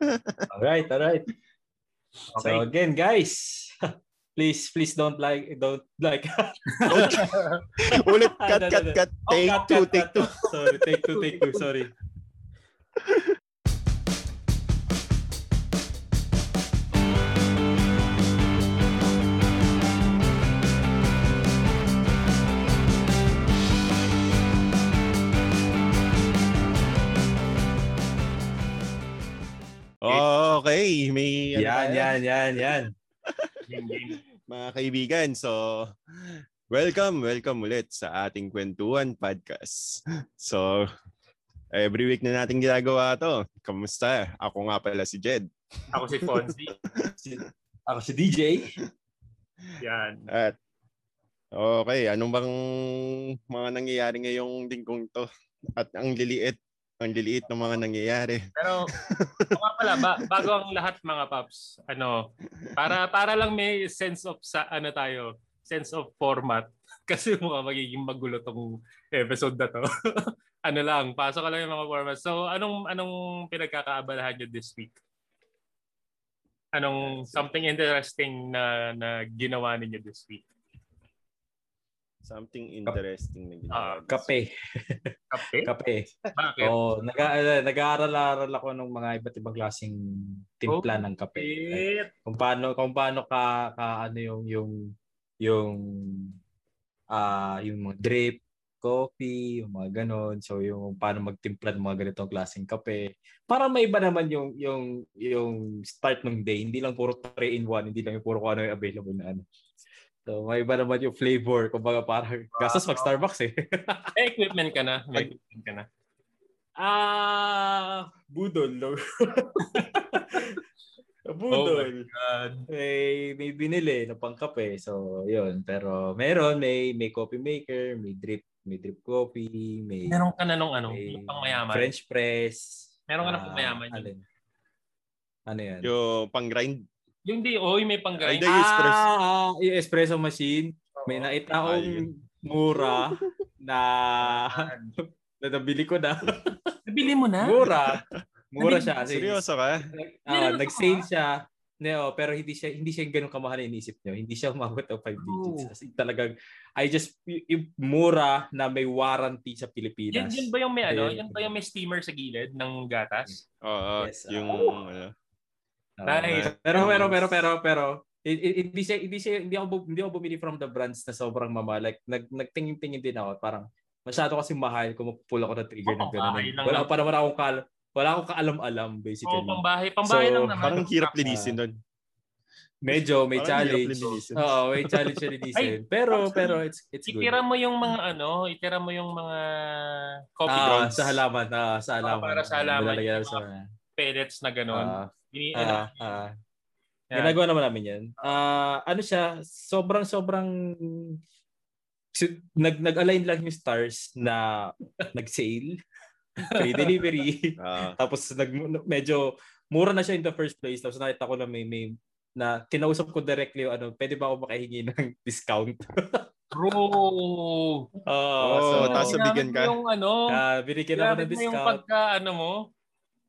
all right, all right. Okay. So again, guys, please please don't like don't like. Ulit cut cut cut. Take oh, cut, two cut, take cut, two. Sorry take two take two. Sorry Okay, may ano yan, yan, yan, yan. Mga kaibigan, so welcome, welcome ulit sa ating kwentuhan podcast. So, every week na natin ginagawa to. Kamusta? Ako nga pala si Jed. Ako si Fonzie. si, ako si DJ. Yan. At okay, anong bang mga nangyayari ngayong lingkong to? At ang liliit ang liliit ng mga nangyayari. Pero mga pala ba, bago ang lahat mga paps, ano, para para lang may sense of sa ano tayo, sense of format kasi mga magiging magulo tong episode na to. ano lang, pasok lang yung mga format. So, anong anong pinagkakaabalahan niyo this week? Anong something interesting na na ginawa niyo this week? Something interesting na ginawa. Uh, kape. kape? kape. Bakit? Oh, nag nag-aaral-aral ako ng mga iba't ibang klaseng timpla oh, ng kape. Like, kung paano kung paano ka, ka ano yung yung yung ah uh, yung mga drip, coffee, yung mga ganon. So yung paano magtimpla ng mga ganitong klaseng kape. Para may iba naman yung yung yung start ng day, hindi lang puro 3 in 1, hindi lang yung puro kung ano yung available na ano. So, may iba naman yung flavor. Kumbaga parang gastos mag Starbucks eh. may equipment ka na. May equipment ka na. Ah, budol. No? budol. Oh may, may binili na pangkape. So, yun. Pero meron, may, may coffee maker, may drip, may drip coffee, may... Meron ka na nung ano, pang mayaman. French press. Meron ka na pang mayaman. Uh, ano, ano yan? Yung pang grind yung di, oy, may pang-grind. Ah, espresso. Ah, yung espresso machine. May nakita akong mura na na nabili ko na. Nabili mo na? Mura. Mura siya. Seryoso ka? Uh, nag-sale siya. No, pero hindi siya hindi siya ganoon kamahal inisip niyo. Hindi siya umabot ng 5 digits. Kasi talagang I just yung mura na may warranty sa Pilipinas. Yan, yan ba yung may ano? Yan ba yung may steamer sa gilid ng gatas? Oo, uh, yes, yung uh, ano, Nice. Pero pero pero pero pero hindi siya hindi siya hindi ako hindi ako bumili from the brands na sobrang mama like nag nagtingin-tingin din ako parang masyado kasi mahal kung mapupull ako ng trigger ng ganun. Wala pa naman akong kal wala akong kaalam-alam basically. Oh, pambahay, pambahay so, lang naman. Parang hirap linisin doon. Medyo may parang challenge. Oo, may challenge siya linisin. pero pero it's it's good. Itira mo yung mga ano, itira mo yung mga coffee ah, grounds sa halaman, ah, sa halaman. Oh, para sa halaman. Sa pellets na ganun. Uh, Ini uh, uh, ginagawa naman namin 'yan. Uh, ano siya, sobrang sobrang nag nag-align lang yung stars na nag-sale, free delivery. uh, tapos nag medyo mura na siya in the first place. Tapos nakita ko na may may na kinausap ko directly yung ano, pwede ba ako makahingi ng discount? Bro! Uh, oh, so, tapos sabigan ka? Yung ano, uh, binigyan ako ng discount. yung pagka, ano mo, Ah,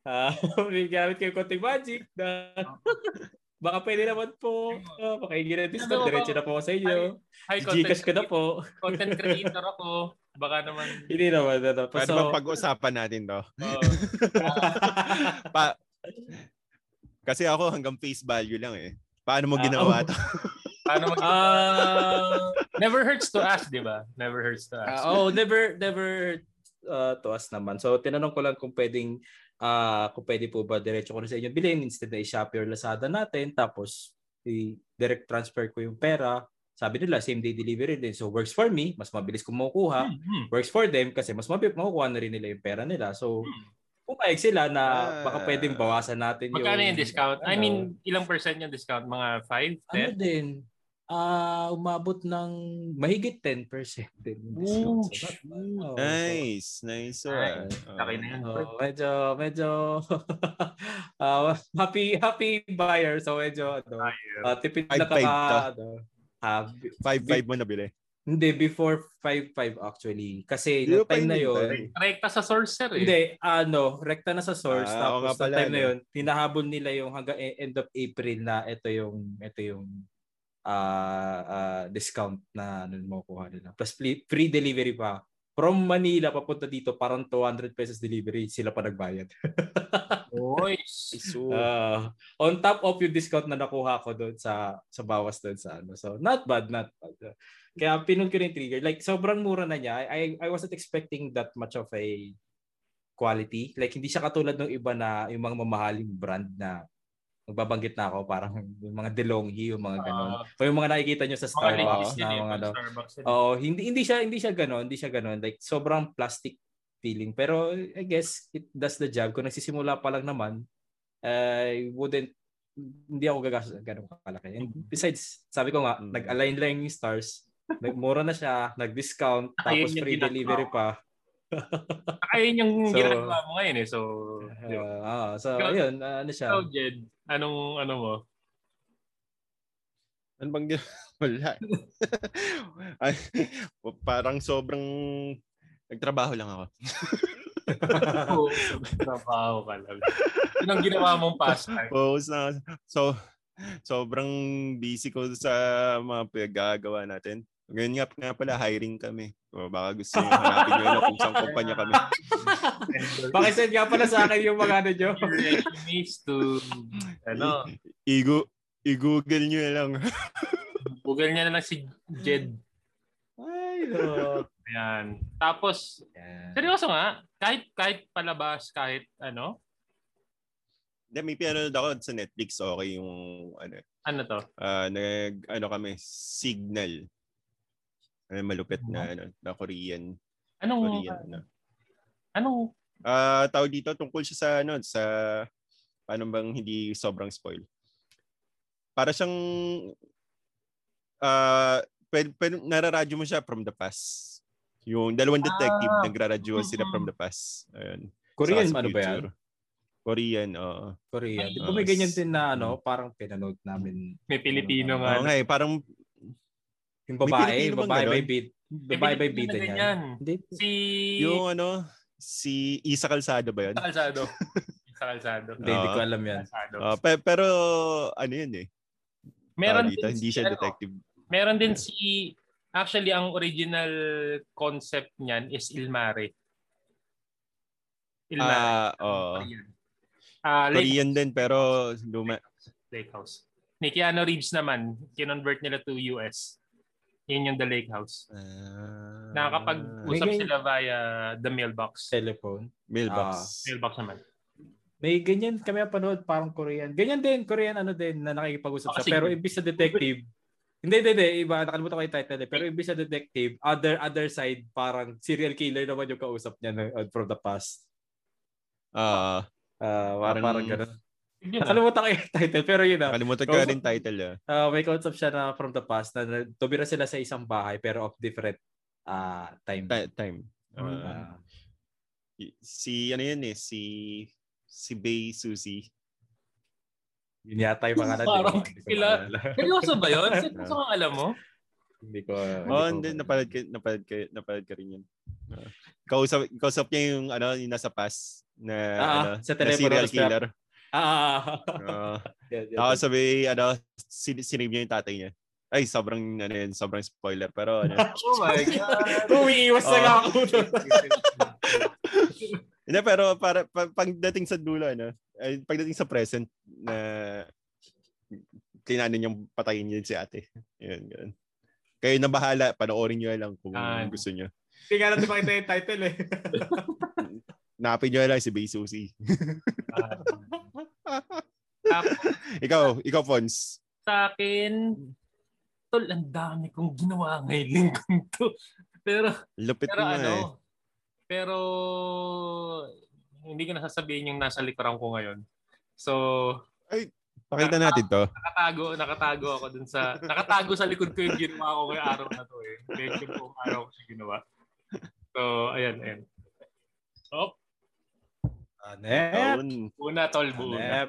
uh, may gamit kayo konting magic na baka pwede naman po. Uh, pakinggan natin ano, diretso na po sa inyo. Hi, hi Gcash ko na po. Content creator ako. Baka naman. Hindi naman. Ano, Pwede so, pag-usapan natin to? Uh, pa, kasi ako hanggang face value lang eh. Paano mo ginawa uh, oh. to? Paano mag- uh, never hurts to ask, di ba? Never hurts to ask. Uh, oh, never, never uh, to ask naman. So, tinanong ko lang kung pwedeng uh, kung pwede po ba diretso ko na sa inyo bilhin instead na i-Shopee or Lazada natin tapos i-direct transfer ko yung pera. Sabi nila, same day delivery din. So, works for me. Mas mabilis ko makukuha. Mm-hmm. Works for them kasi mas mabilis makukuha na rin nila yung pera nila. So, mm-hmm. pumayag sila na baka pwedeng bawasan natin yung... Magkano yung discount? Ano, I mean, ilang percent yung discount? Mga 5, 10? Ano din? Uh, umabot ng mahigit 10% din. Ooh, oh, nice. Nice. Uh, okay na yan. Oh, medyo, medyo uh, happy happy buyer. So medyo, ano, uh, tipid na ka, ano, uh, 5-5 mo nabili. Hindi, before 5-5 actually. Kasi no time na yun... Rekta sa source, sir. Eh. Hindi, ano, rekta na sa source. Ah, tapos pala, time no? na yun, tinahabol nila yung hanggang e, end of April na ito yung, ito yung uh, uh, discount na ano mo kuha nila. Plus free delivery pa. From Manila papunta dito parang 200 pesos delivery sila pa nagbayad. Oy, so, uh, on top of yung discount na nakuha ko doon sa sa bawas doon sa ano. So not bad, not bad. Kaya pinun ko yung trigger. Like, sobrang mura na niya. I, I wasn't expecting that much of a quality. Like, hindi siya katulad ng iba na yung mga mamahaling brand na magbabanggit na ako parang yung mga DeLonghi yung mga ganun. Uh, o yung mga nakikita nyo sa Starbucks na mga ano. Oo, hindi hindi siya hindi siya ganoon, hindi siya ganoon. Like sobrang plastic feeling. Pero I guess it does the job. Kung nagsisimula pa lang naman, I uh, wouldn't hindi ako gagastos ganun kalaki. And besides, sabi ko nga, mm. nag-align lang yung stars Nagmura na siya, nag-discount, tapos free delivery pa. Ayun yung so, ginagawa mo ngayon eh. So, uh, uh, so ikaw, ayun, uh, ano siya. Ikaw, Jed, anong, ano mo? Ano bang wala. Ay, parang sobrang nagtrabaho lang ako. Trabaho ka lang. Yun ang ginawa mong pastime. Focus na. So, sobrang busy ko sa mga pinagagawa natin. Ngayon nga, nga pala, hiring kami. O baka gusto nyo hanapin nyo kung saan kumpanya kami. Pakisend nga pala sa akin yung mga ano nyo. Resumes to, ano? I- i-google nyo lang. Google nyo na lang si Jed. Ay, no. Ayan. Tapos, yeah. seryoso nga, kahit kahit palabas, kahit ano, hindi, may pinanood ako sa Netflix, okay yung ano. Ano to? Uh, nag, ano kami, Signal. Ano, malupit na, ano, na Korean. Anong, Korean, ano. Anong? Uh, tawag dito, tungkol siya sa, ano, sa, paano bang hindi sobrang spoil. Para siyang, uh, pwede, pwede, nararadyo mo siya from the past. Yung dalawang detective, ah, nagraradyo sila from the past. Ayun. Korean, ano ba yan? Korean, oo. Korean. Di ba may ganyan din na ano, parang pinanood namin. May Pilipino nga. Oo nga eh, parang yung babae, babae by bid. Babae by bid niyan. Si yung ano, si Isa Calzado ba 'yun? Isa Calzado. Isa Calzado. Hindi, hindi ko alam 'yan. Uh, pe- pero ano 'yun eh. Meron dito, din hindi siya ano, detective. Meron din si actually ang original concept niyan is Ilmare. Ilmare. Ah, uh, oh. Uh, Korean din pero luma. Lake House. Ni Keanu Reeves naman, kinonvert nila to US. Yun yung The Lake House. Uh, Nakakapag-usap may, sila via the mailbox. Telephone. Mailbox. Uh, mailbox naman. May ganyan kami panood parang Korean. Ganyan din, Korean ano din na nakikipag-usap oh, siya. Pero ibig sa detective, hindi, hindi, hindi. Iba, nakalimutan ko yung title eh. Pero ibig sa detective, other other side, parang serial killer naman yung kausap niya no, from the past. Ah. Uh, uh, parang, parang ganun. Nakalimutan ko yung title, pero yun na. Nakalimutan ko rin title. Yeah. Uh, may concept siya na from the past na tumira sila sa isang bahay pero of different uh, time. Ta- time. Uh, uh, si, ano yun eh, si, si Bay Susie. Yun yata yung mga Parang kila. Seryoso ba yun? Seryoso kang alam mo? Hindi ko. Uh, oh, hindi, napalad ka, napalad ka, napalad ka rin yun. Uh, kausap, kausap niya yung, ano, yung nasa pass na, ah, ano, sa na serial killer. Ah. uh, yeah, yeah, ako sabi, ano, sin- sinave niya yung tatay niya. Ay, sobrang, ano yun, sobrang spoiler. Pero, ano. oh my God. Umiiwas na nga ako. Hindi, pero para, pa, pagdating sa dulo, ano, ay, pagdating sa present, na kinanin niyang patayin yun si ate. Yun, yun. Kayo na bahala, panoorin niyo lang kung ah, gusto niyo. Hindi nga natin makita yung title eh. Napin nyo lang si Bay Susie. Ikaw, ikaw, Fons. Sa akin, tol, ang dami kong ginawa ngayon linggong to. Pero, Lupit pero ano, eh. pero hindi ko nasasabihin yung nasa likuran ko ngayon. So, ay, pakita natin to. Nakatago, nakatago ako dun sa, nakatago sa likod ko yung ginawa ko ngayong araw na to eh. Medyo kung araw ko siya ginawa. So, ayan, ayan. Oh, Hanep. Buna, tol. Buna.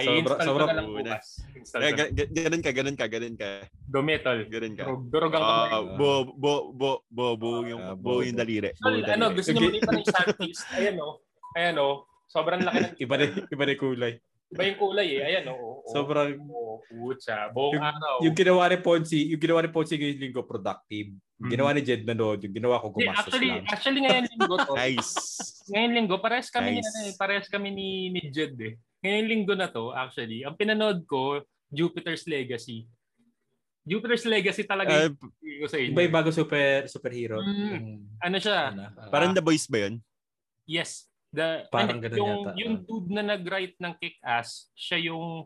Sobra- I-install sobra ko na lang buna. bukas. Install Eh, ga- ga- ganun ka, ganun ka, ganun ka. Dumi, tol. Ganun ka. Durog, durog ang kamay. Ah, bo, bo, bo, bo, bo, yung, Ah, bo, bo, yung daliri. Tol, ano, gusto niyo makita ng Santis? Ayan, oh. Ayan, oh. Sobrang laki ng Iba na, iba na yung kulay. Iba yung kulay eh. Ayan, oh. oh. Sobrang, Oh, putsa. Buong Yung- araw. yung ginawa ni Ponzi, yung ginawa ni Ponzi ngayong linggo, productive. Mhm. Ginawa ni Jed nanood, yung ginawa ko gumastos actually, lang. actually ngayon linggo to. Nice. Ngayon linggo, parehas kami ni Nice. ano eh, parehas kami ni, ni Jed eh. Ngayon linggo na to, actually, ang pinanood ko, Jupiter's Legacy. Jupiter's Legacy talaga yung pinili ko sa inyo. Iba yung bago super superhero. Mm. Yung, Ano siya? ano, ah, parang The Boys ba yun? Yes. The, Parang ano, ganun yung, yata. yung dude na nag-write ng Kick-Ass, siya yung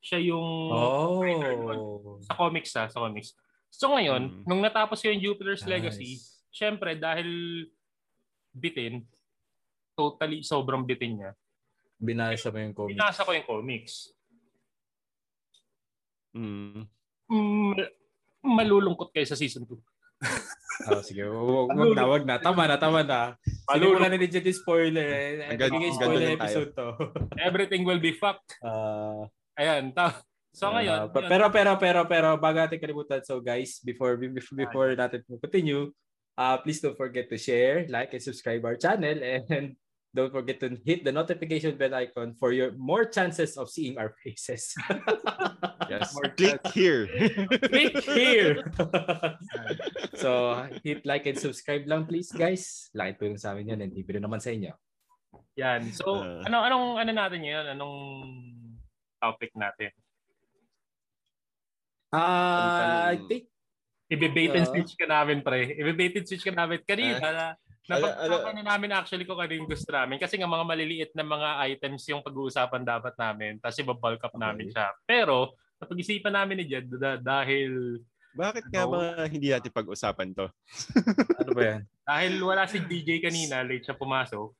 siya yung oh. sa comics ha, sa comics. So ngayon, Mm. nung natapos yung Jupiter's Legacy, Nice. syempre dahil bitin, totally sobrang bitin niya. Binasa mo yung comic. Binasa ko yung comics. Mm. Mm, malulungkot kayo sa season 2. Oh, sige, wag, wag na, wag na. Tama na, tama na. Sige mo na ni yung spoiler. Eh. Spoiler lang tayo. episode to. Everything will be fucked. Ah, Ayan. Ta- so ngayon, ah, pa- pero, pero, pero, pero, bago natin kalimutan, so guys, before, before, before natin continue, uh, please don't forget to share, like, and subscribe our channel, and don't forget to hit the notification bell icon for your more chances of seeing our faces. Yes. More Click here. Click here! so, hit like and subscribe lang please, guys. Laki tulong sa amin yan and libre naman sa inyo. yan. So, Ah. ano anong ano natin ngayon? Anong topic natin? Ah, I Tantan- think Ibe-bait and switch ka namin, pre. Ibe-bait and switch ka namin. Kanina, na, napag-usapan na namin actually kung ano yung gusto namin. Kasi nga mga maliliit na mga items yung pag-uusapan dapat namin. Tapos iba-bulk up namin Okay. siya. Pero, napag-isipan namin ni Jed da- dahil Bakit nga Ano? ba hindi natin pag-usapan to? ano ba yan? dahil wala si DJ kanina, late siya pumasok.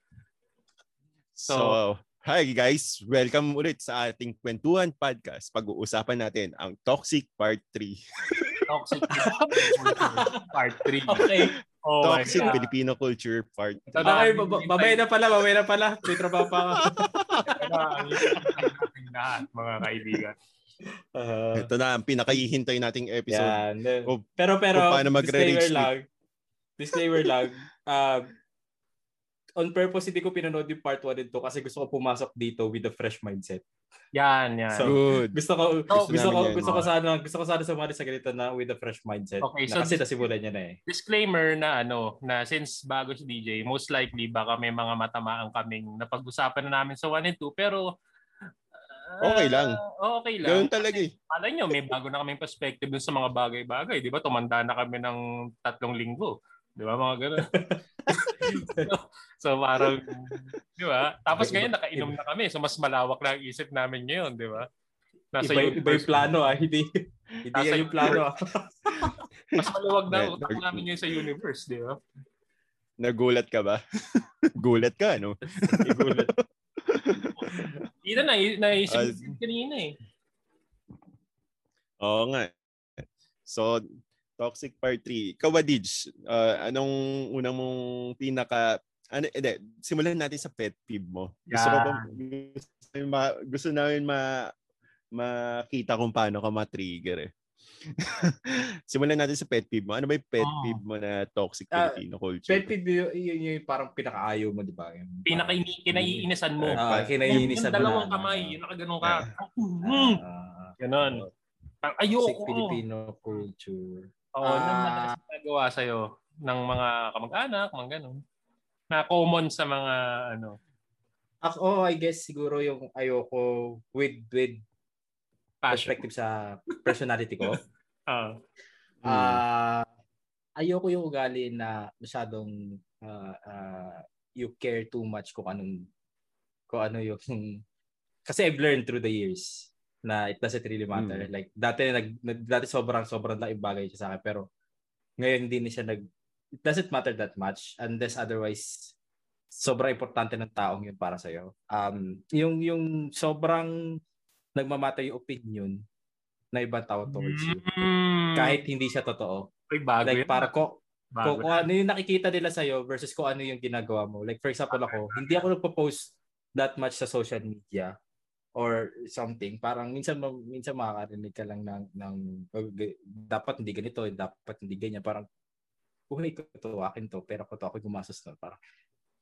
So, So- hi guys. Welcome ulit sa ating Kwentuhan Podcast. Pag-uusapan natin ang Toxic Part 3. Toxic Part 3. Okay. Oh Toxic. Filipino Culture Part 3. Ito na, Okay, bab- babay na pala, babay na pala. May trabaho pa ako. lahat, mga kaibigan. Uh, Ito na ang pinakahihintay nating episode. yan. Kung- Pero, pero, kung paano disclaimer lang. Disclaimer lang. Uh, on purpose, hindi ko pinanood yung part 1 and 2 kasi gusto ko pumasok dito with a fresh mindset. Yan, yan. So, Good. Gusto ko, So, gusto ko, yan. gusto ko sana, gusto ko sana sumali sa ganito na with a fresh mindset. Okay, na so- kasi nasimulan niya na eh. disclaimer na ano, na since bago si DJ, most likely baka may mga matamaan kaming napag-usapan na namin sa 1 and 2, pero ah, Okay lang. oo, okay lang. Ganun talaga eh. Malay nyo, may bago na kaming perspective dun sa mga bagay-bagay. Di ba? Tumanda na kami ng tatlong linggo. Di ba? Mga ganun. so, parang, di ba? Tapos ngayon, nakainom na kami. So, mas malawak na ang isip namin ngayon, di ba? Nasa Iba, iba yung plano ah. Hindi, hindi Nasa yung plano ah. Mas maluwag na utak namin ngayon sa universe, di ba? Nagulat ka ba? Gulat ka, no? Igulat. Ina na, naisip ko kanina eh. Oo nga. So, Toxic Part 3. Ikaw ba, Dij? Uh, anong unang mong pinaka... Ano, ede, simulan natin sa pet peeve mo. Gusto ko ba, gusto, namin ma, gusto namin ma, makita kung paano ka ma-trigger eh. simulan natin sa pet peeve mo. Ano ba yung pet Oh. peeve mo na toxic Ah, Filipino culture? Pet peeve yun, yun, yun yung parang pinakaayaw mo, di ba? Yung Pinaka parang- kinaiinisan mo. Ah, yung, kinaiinisan yung mo dalawang na- kamay, yung nakaganon ka. Ah. Mm, Ah, Ganon. Toxic ayoko. Filipino culture. Oo, oh, Ah. madalas ginagawa sa'yo ng mga kamag-anak, mga ganon. Na common sa mga ano. Ako, I guess siguro yung ayoko with with Passion. perspective sa personality ko. Ah. Ah, ayoko yung ugali na masyadong ah, ah, you care too much kung anong kung ano yung kasi I've learned through the years na it doesn't really matter. Like dati nag dati sobrang sobrang laking bagay siya sa akin pero ngayon hindi na siya nag it doesn't matter that much unless otherwise sobrang importante ng taong yun para sa iyo. Um yung yung sobrang nagmamata yung opinion na ibang tao towards you Mm, kahit hindi siya totoo. Ay, bago like yan. para ko bago kung, kung ano yung nakikita nila sa versus kung ano yung ginagawa mo. Like for example ako, hindi ako nagpo-post that much sa social media or something, parang minsan minsan makakarinig ka lang ng ng oh, dapat hindi ganito, dapat hindi ganyan, parang uy, ko to, akin to, pero ko to, ako gumastos to. Parang,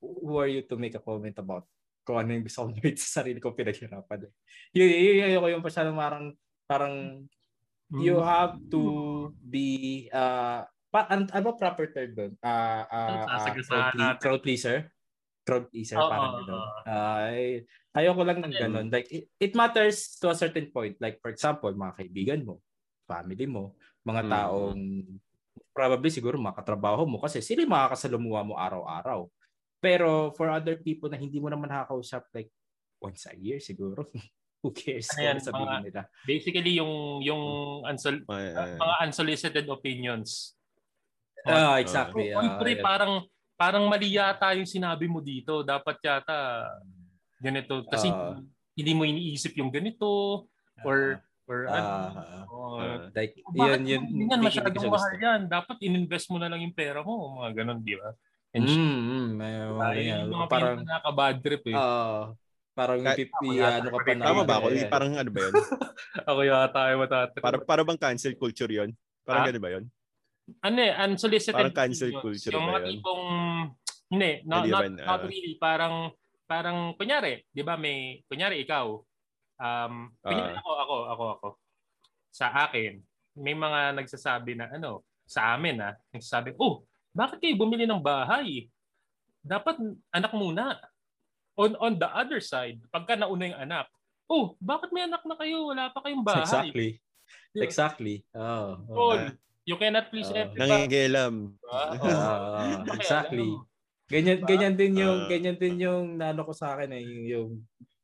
who are you to make a comment about kung ano yung gusto gawin sa sarili ko pinaghirapan. Eh. Yun, yun, yun, yun, yung pasyadong parang, parang, you hmm. have to be, uh, pa, an, ano proper term doon? Uh, uh, uh, crowd, crowd pleaser? Crowd pleaser, oh, parang gano'n. Uh, ayoko lang ng gano'n. Like, it, it matters to a certain point. Like, for example, mga kaibigan mo, family mo, mga hmm. taong probably siguro makatrabaho mo kasi sila yung makakasalumuha mo araw-araw. Pero for other people na hindi mo naman nakakausap like once a year siguro, who cares Ayan, sabihin mga, nila. Basically yung yung unsol- uh, mga unsolicited opinions. Ah, uh, exactly. Uh, uh, parang parang mali yata yung sinabi mo dito. Dapat yata ganito kasi uh, hindi mo iniisip yung ganito or Or uh, ano? Uh, like, yun, yun, yun, yun masyadong mahal yan. Dapat in-invest mo na lang yung pera mo. Mga ganun, di ba? And mm, mm, may, uh, yung mga parang nakaka-bad trip eh. Uh, parang Kahit, pipi, ano ka pa na. Tama ba ako? Eh. Parang ano ba yun? ako yata ay matatrip. Para, para bang cancel culture yun? Parang ah? gano'n ba yun? Ano eh, unsolicited. Parang cancel culture yung mga tipong, hindi, not, not, not really. Parang, parang, kunyari, di ba may, kunyari ikaw, Um, uh, ako, ako, ako, ako. Sa akin, may mga nagsasabi na ano, sa amin ah, nagsasabi, oh, bakit kayo bumili ng bahay? Dapat anak muna. On on the other side, pagka nauna yung anak, oh, bakit may anak na kayo? Wala pa kayong bahay. Exactly. Diba? Exactly. Oh, oh. you cannot please uh, everybody. Nangingilam. Uh, exactly. Ganyan ganyan din yung uh, ganyan din yung naano ko sa akin eh yung, yung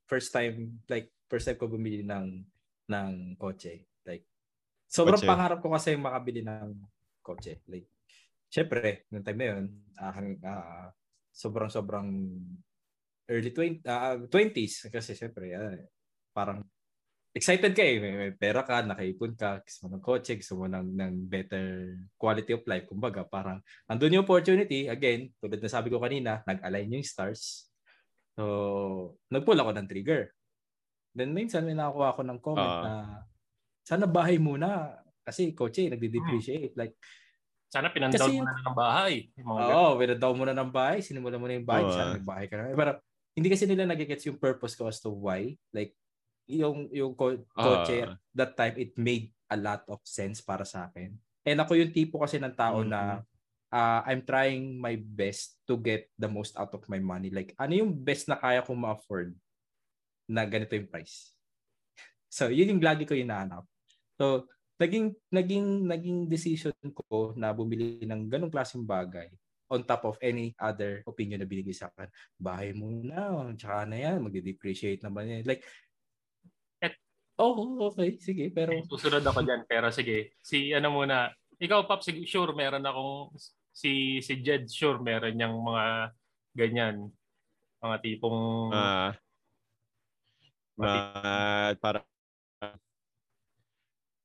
first time like first time ko bumili ng ng kotse. Like sobrang kotse. pangarap ko kasi makabili ng kotse. Like syempre, nung time na yun, uh, uh, sobrang sobrang early 20 uh, 20s kasi syempre uh, parang excited ka eh. May, may pera ka, nakaipon ka, gusto mo ng kotse, gusto mo ng, ng better quality of life. Kumbaga, parang andun yung opportunity. Again, tulad na sabi ko kanina, nag-align yung stars. So, nag-pull ako ng trigger. Then minsan may nakakuha ako ng comment uh, na sana bahay muna kasi kotse nagde-depreciate. Hmm. Like sana pinandown mo na ng bahay. Oo, oh, pinandown mo na ng bahay, sinimula mo na yung bahay, uh, sana may bahay ka na. Pero hindi kasi nila nagigets yung purpose ko as to why. Like yung yung kotse uh, that time it made a lot of sense para sa akin. And ako yung tipo kasi ng tao mm-hmm. na uh, I'm trying my best to get the most out of my money. Like ano yung best na kaya kong ma-afford na ganito yung price. So, yun yung lagi ko hinahanap. So, naging naging naging decision ko na bumili ng ganong klaseng bagay on top of any other opinion na binigay sa akin. Bahay muna, tsaka na yan, magde-depreciate naman yan. Like, oh, okay, sige, pero... Susunod ako dyan, pero sige. Si ano muna, ikaw, Pop, sure meron akong, si, si Jed, sure meron niyang mga ganyan, mga tipong... Uh, Uh, para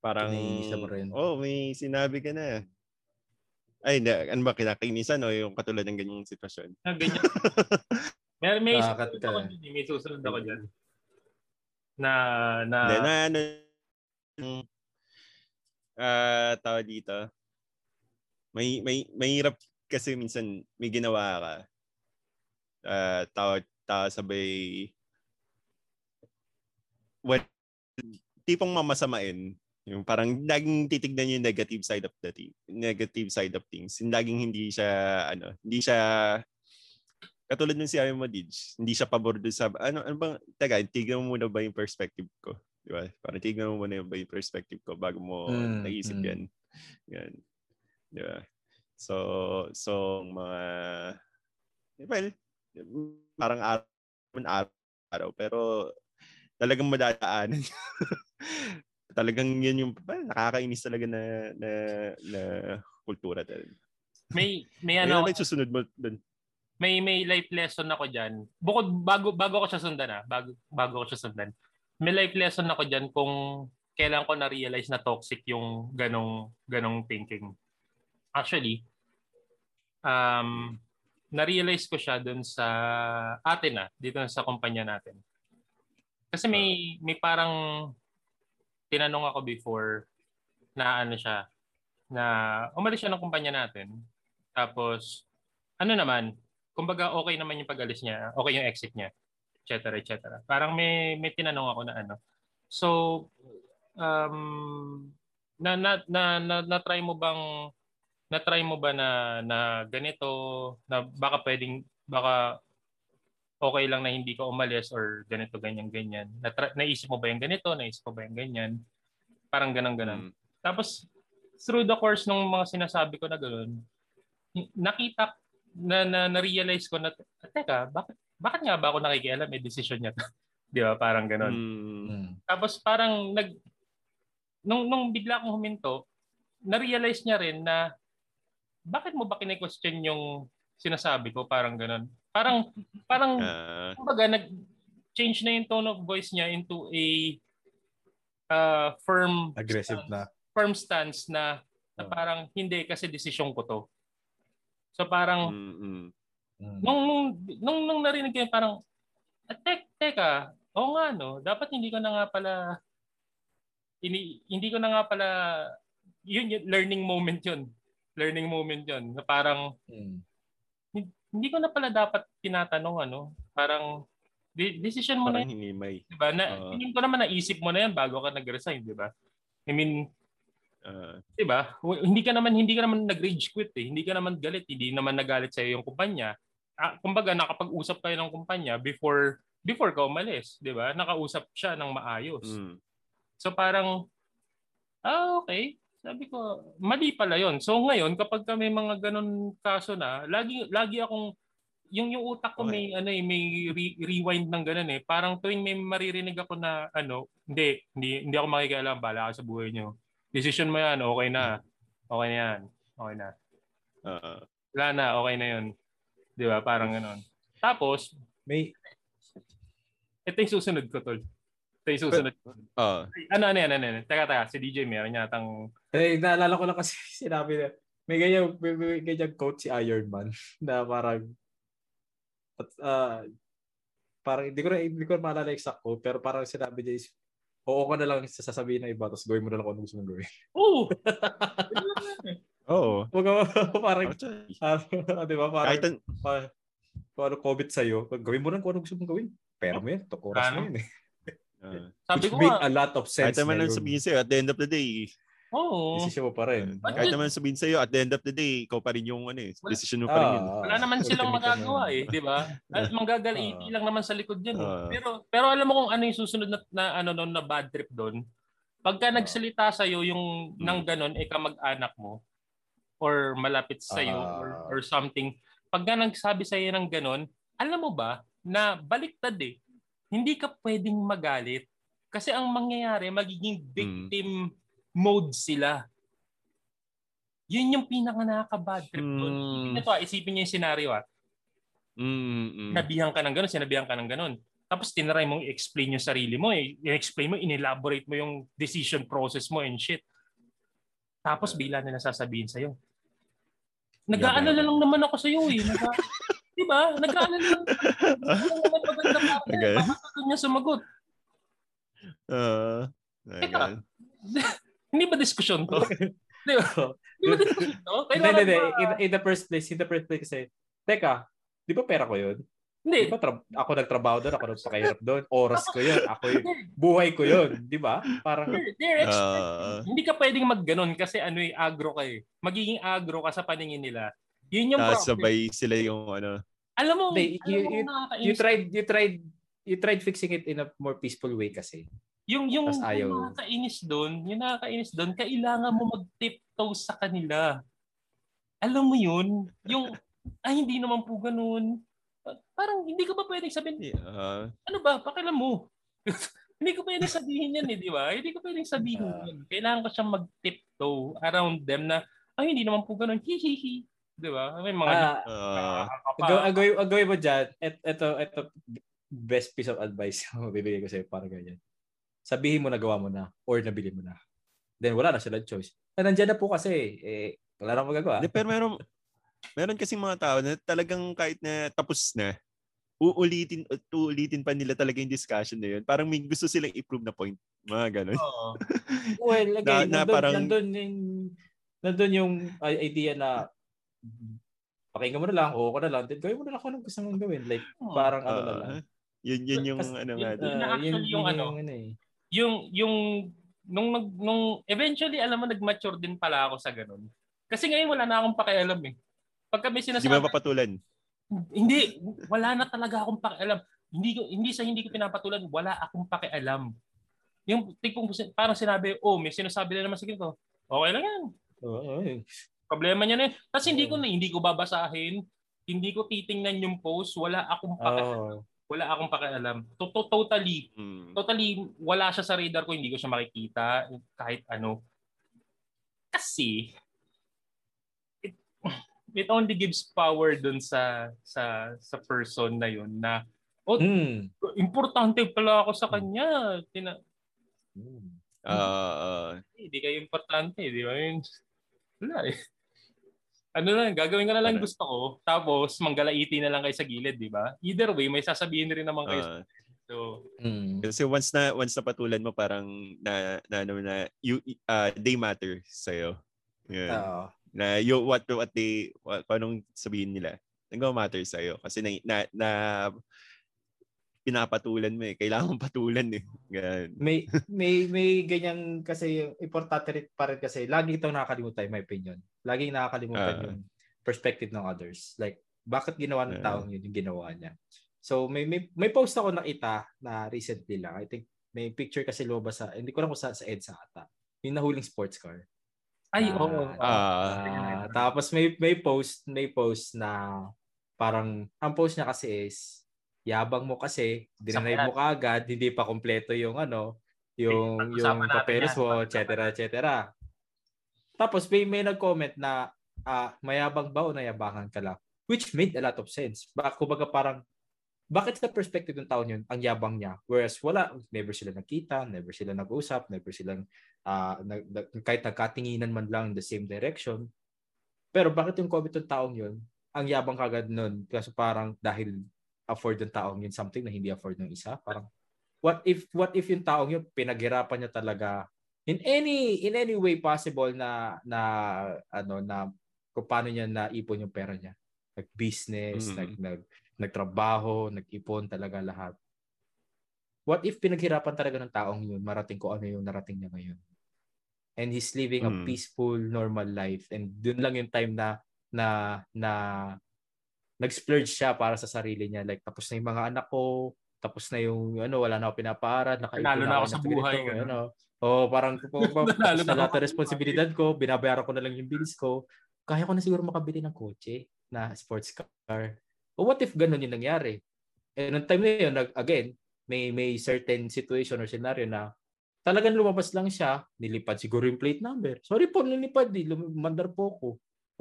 parang oh may sinabi ka na. Ay hindi. Ano ba kinakainisan o yung katulad ng ganyang sitwasyon? Ah, ganyan. May may uh, susunod ako dyan may susunod ako dyan na na hindi, na ano uh, tawag dito? May may mahirap kasi minsan may ginawa ka. Uh, tawag tawag sabay well, tipong mamasamain, yung parang laging titignan yung negative side of the team, negative side of things. Yung laging hindi siya ano, hindi siya katulad ng si mo Dij, hindi siya pabor doon sa ano ano bang teka, tignan mo muna ba yung perspective ko, di ba? Parang tignan mo muna yung, ba yung perspective ko bago mo mm, naisip mm. yan. Yan. Di ba? So so mga well, parang araw, araw pero talagang madadaanan. talagang yan yung nakakainis talaga na na na kultura talaga. May may ano may susunod mo doon. May may life lesson ako diyan. Bukod bago bago ko siya sundan ah, bago bago ko siya sundan. May life lesson ako diyan kung kailan ko na-realize na toxic yung ganong ganong thinking. Actually, um na-realize ko siya dun sa atin ah, dito sa kumpanya natin. Kasi may may parang tinanong ako before na ano siya na umalis siya ng kumpanya natin. Tapos ano naman, kumbaga okay naman yung pag-alis niya, okay yung exit niya, etc. etc. Parang may may tinanong ako na ano. So um na na na na, na try mo bang na try mo ba na na ganito na baka pwedeng baka okay lang na hindi ka umalis or ganito ganyan ganyan na naisip mo ba yung ganito naisip mo ba yung ganyan parang ganang ganan mm. tapos through the course ng mga sinasabi ko na ganoon nakita na, na na-realize ko na teka bakit bakit nga ba ako nakikialam may decision niya di ba parang ganoon mm. tapos parang nag nung nung bigla akong huminto na-realize niya rin na bakit mo ba kine-question yung sinasabi ko? Parang ganun. Parang, parang, uh, kumbaga, nag-change na yung tone of voice niya into a uh, firm aggressive stance, na firm stance na, na oh. parang hindi kasi desisyon ko to. So parang mm-hmm. nung, nung nung nung narinig ko parang ah, tek teka, oo nga no, dapat hindi ko na nga pala ini, hindi ko na nga pala yun, yun learning moment yun. Learning moment yon na parang hmm. hindi ko na pala dapat tinatanong ano? Parang decision mo parang na hindi may diba na uh, ko naman naisip mo na yan bago ka nag-resign di ba? I mean uh, di ba hindi ka naman hindi ka naman nag-rage quit eh hindi ka naman galit hindi naman nagalit sa yung kumpanya ah, kumbaga nakapag-usap kayo ng kumpanya before before ka umalis di ba nakausap siya ng maayos mm. so parang ah okay sabi ko, mali pala yon. So ngayon, kapag kami mga ganun kaso na, lagi lagi akong yung yung utak ko may ano eh, may re- rewind ng ganun eh. Parang tuwing may maririnig ako na ano, hindi hindi hindi ako makikialam, bala ka sa buhay niyo. Decision mo 'yan, okay na. Okay na 'yan. Okay na. Uh, Wala na, okay na 'yon. 'Di ba? Parang ganoon. Tapos may ito yung susunod ko, tol. Ito yung susunod. Uh, ano, ano yan, ano yan. Teka, teka, si DJ meron yatang... Eh, naalala ko lang kasi sinabi na, may ganyan, may, may ganyan quote si Iron Man na parang, uh, parang, hindi ko na, hindi ko na maalala exact quote, pero parang sinabi niya is, oo ka na lang sasabihin ng iba, tapos gawin mo na lang kung ano gusto mong gawin. Oo! Oo. Wag parang, uh, di ba, parang, Kahit an- parang, kung ano COVID sa'yo, gawin mo lang kung ano gusto mong gawin. Pero mo yan, tukuras mo yun eh. Uh, Sabi ko make a lot of sense. Kahit naman lang sabihin sa'yo, at the end of the day, Oo. Oh. Decision mo pa rin. Uh, kahit naman sabihin sa'yo, at the end of the day, ikaw pa rin yung ano eh. Decision mo pa rin yun. Uh, Wala naman silang magagawa eh, di ba? At manggagaliti uh, lang naman sa likod yan. Uh, pero pero alam mo kung ano yung susunod na, na ano noon na bad trip doon? Pagka nagsalita sa iyo yung hmm. nang ganon eh kamag-anak mo or malapit sa iyo uh, or, or something, pagka nagsabi sa iyo ng ganon, alam mo ba na baliktad eh hindi ka pwedeng magalit. Kasi ang mangyayari, magiging victim mm. Mode sila. Yun yung pinaka nakaka-bad trip doon. Mm. Ito, isipin niyo yung scenario ah. Mm-hmm. Nabihan ka ng ganun, sinabihan ka ng ganun. Tapos tinry mong i-explain yung sarili mo. Eh. I-explain mo, inelaborate mo yung decision process mo and shit. Tapos bila na nasasabihin sa'yo. Nag-aalala lang naman ako sa'yo eh. Nag- Di ba? Nag-aalala lang. naman maganda pa. Okay. Bakit niya sumagot? Uh, Teka, hindi ba diskusyon to? Di ba? Hindi ba diskusyon to? Hindi, hindi, in, in the first place, in the first place kasi, teka, di ba pera ko yun? Hindi. Di ba tra- ako nagtrabaho doon, ako nagpakahirap doon, oras ko yun, ako yun, buhay ko yun, di ba? Parang, they're, uh, hindi ka pwedeng magganon kasi ano eh, agro ka eh. Magiging agro ka sa paningin nila. Yun yung Tapos sabay sila yung ano, alam mo, They, alam you, mo you, you tried you tried you tried fixing it in a more peaceful way kasi. Yung yung, ayaw. yung nakakainis doon, yung nakakainis doon, kailangan mo mag-tiptoe sa kanila. Alam mo yun? Yung, ay hindi naman po ganoon. Parang hindi ko ba pwedeng sabihin, yeah. ano ba, pakialam mo. hindi ko pwedeng sabihin yan eh, di ba? Hindi ko pwedeng sabihin uh, yan. Kailangan ko siyang mag-tiptoe around them na, ay hindi naman po ganun, hihihi. Di ba? May mga... Uh, uh, agoy, agoy mo dyan, et, eto, eto, best piece of advice mo bibigay ko sa'yo para ganyan. Sabihin mo na gawa mo na or nabili mo na. Then wala na sila choice. Ah, nandiyan na po kasi, eh, wala nang magagawa. De, pero meron, meron kasing mga tao na talagang kahit na tapos na, uulitin, uulitin pa nila talaga yung discussion na yun. Parang may gusto silang i-prove na point. Mga ganun. Oo. well, again, Na- na nandun, parang- nandun, yung, nandun yung idea na pakinggan mo na lang, oo ka na lang, then gawin mo na lang kung anong gusto mong gawin. Like, Hmm. parang ano na lang. yun, yun yung Kasi ano yun, nga. yun dun. na Ah, actually yung ano. eh. Yung yung nung nag nung eventually alam mo nag-mature din pala ako sa ganun. Kasi ngayon wala na akong pakialam eh. Pag kami Di sinasabi, ba papatulan? hindi wala na talaga akong pakialam. Hindi ko hindi sa hindi ko pinapatulan, wala akong pakialam. Yung tipong parang sinabi, oh, may sinasabi na naman sa ganito. Okay lang yan. Oo, eh. Problema niya na yun. Tapos hindi ko na hindi ko babasahin, hindi ko titingnan yung post, wala akong pakialam. Oo. Wala akong pakialam. To- to- Totally Hmm. totally wala siya sa radar ko, hindi ko siya makikita kahit ano. Kasi it, it only gives power dun sa sa sa person na yun na Hmm. importante pala ako sa kanya. Tina. Ah, ah. hindi kayo importante, di ba? Yun, wala eh. Ano lang, gagawin ko na lang Ano? gusto ko, tapos manggalaiti na lang kayo sa gilid, di ba? Either way, may sasabihin rin naman kayo. ah. so, Hmm. kasi once na once na patulan mo parang na na ano na you uh, they matter sa iyo. Yeah. Oo. na you what what they what, anong sabihin nila. Nagma-matter sa iyo kasi na, na, na pinapatulan mo eh. Kailangan mong patulan eh. Ganun. may may may ganyan kasi importante rin pa rin kasi lagi itong nakakalimutan in my opinion. Laging nakakalimutan Ah. yung perspective ng others. Like bakit ginawa ng Ah. taong yun yung ginawa niya. So may may may post ako nakita na recently lang. I think may picture kasi lumabas sa hindi ko lang kung sa sa EDSA ata. Yung nahuling sports car. ay, oo. Ah. Ah, tapos may may post may post na parang ang post niya kasi is yabang mo kasi dinenay mo kaagad hindi pa kompleto yung ano yung Pag-usapan yung papeles mo etc etc tapos may may nag-comment na ah, mayabang ba o nayabangan ka lang? Which made a lot of sense. Baka kumbaga parang bakit sa perspective ng tao yun ang yabang niya? Whereas wala never sila nakita never sila nag-usap never silang nag, nag- kahit nagkatinginan man lang in the same direction. Pero bakit yung comment ng taong yun ang yabang kagad nun? Kasi parang dahil afford ng taong yun something na hindi afford ng isa? Parang what if what if yung taong yun pinaghirapan niya talaga in any in any way possible na na ano na kung paano niya naipon yung pera niya? Nag business Mhm. nag nag nagtrabaho nag-ipon talaga lahat. What if pinaghirapan talaga ng taong yun marating ko ano yung narating niya ngayon? And he's living a Mm. peaceful normal life. And dun lang yung time na na na nag-splurge siya para sa sarili niya. Like tapos na yung mga anak ko tapos na yung ano wala na ako pinapaaral nakaipon Nanalo na ako sa ganito, buhay, ganun. ano. Oh parang po, po, tapos na lahat ako ng responsibilidad ko binabayaran ko na lang yung bills ko. Kaya ko na siguro makabili ng kotse na sports car. O what if ganun yung nangyari? Eh nung time na yun again may may certain situation or scenario na talagang lumabas lang siya nilipad siguro yung plate number. Sorry po nilipad di lumandar po ko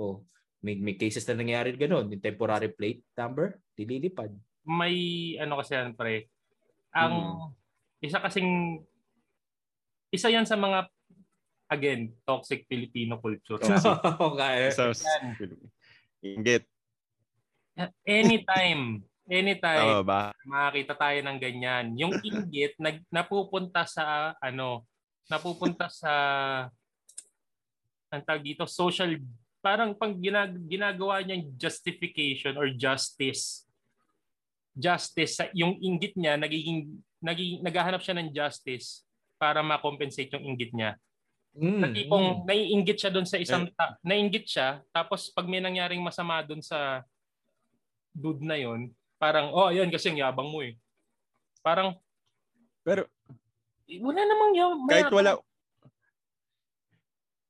oh may, may cases na nangyari ganun yung temporary plate number dililipad may ano kasi yan pre. Ang isa kasing isa yan sa mga again toxic Filipino culture. Toxic. okay So, Yan. inggit. anytime, anytime Tama ba? makakita tayo ng ganyan. Yung inggit nag napupunta sa ano, napupunta sa ang tawag dito social parang pang ginag, ginagawa niyang justification or justice justice sa yung inggit niya nagiging nagiging naghahanap siya ng justice para ma-compensate yung inggit niya. mm, Na tipong mm. naiinggit siya doon sa isang ta- naiinggit siya tapos pag may nangyaring masama doon sa dude na yon, parang oh ayun kasi ang yabang mo eh. Parang Pero eh, wala namang yabang. kahit wala,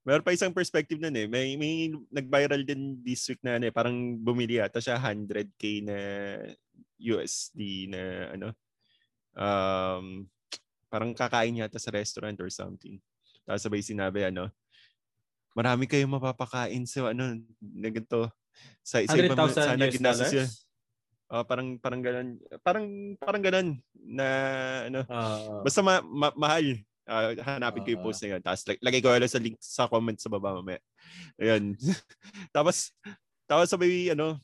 Meron pa isang perspective nun eh. May, may nag-viral din this week na ano eh. Parang bumili ata siya 100k na USD na ano. Um, parang kakain yata sa restaurant or something. Tapos sabay sinabi ano, marami kayong mapapakain sa ano, na ganito. Sa isa 100,000 sana ginastos yun. Ah, parang parang ganun. Parang parang ganun na ano, Ah, Basta ma- ma- mahal. Ah, hanapin ko yung post na yun. Tapos like, lagay ko lang sa link sa comment sa baba mamaya. Ayun. Tapos, Tapos sabay, ano,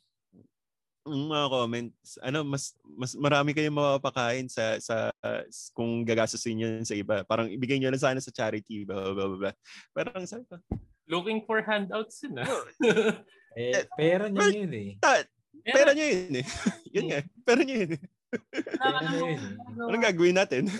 yung mga comments, ano, mas mas marami kayong mapapakain sa sa uh, kung gagastusin yun sa iba. Parang ibigay niyo lang sana sa charity, blah, blah, blah, blah. Parang sabi ko, Looking for handouts yun, ah. eh, pera niya yun eh. Ta- pera niya yun eh. yun nga, pera niya yun eh. Pera niya yun eh. Anong gagawin natin?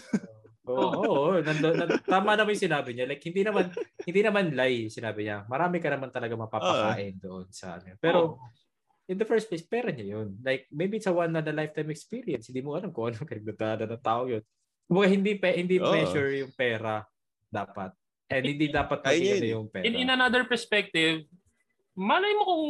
Oo, oh, oh, nando, nando, tama naman yung sinabi niya. Like hindi naman hindi naman lie sinabi niya. Marami ka naman talaga mapapakain uh, doon sa ano. Pero oh. in the first place, pera niya yun. Like maybe it's a one na lifetime experience. Hindi mo alam kung ano pinagdadaanan ng tao yun. Kumbaga hindi pe, hindi oh. measure yung pera dapat. And hindi dapat maging ano yung pera. In, in another perspective, malay mo kung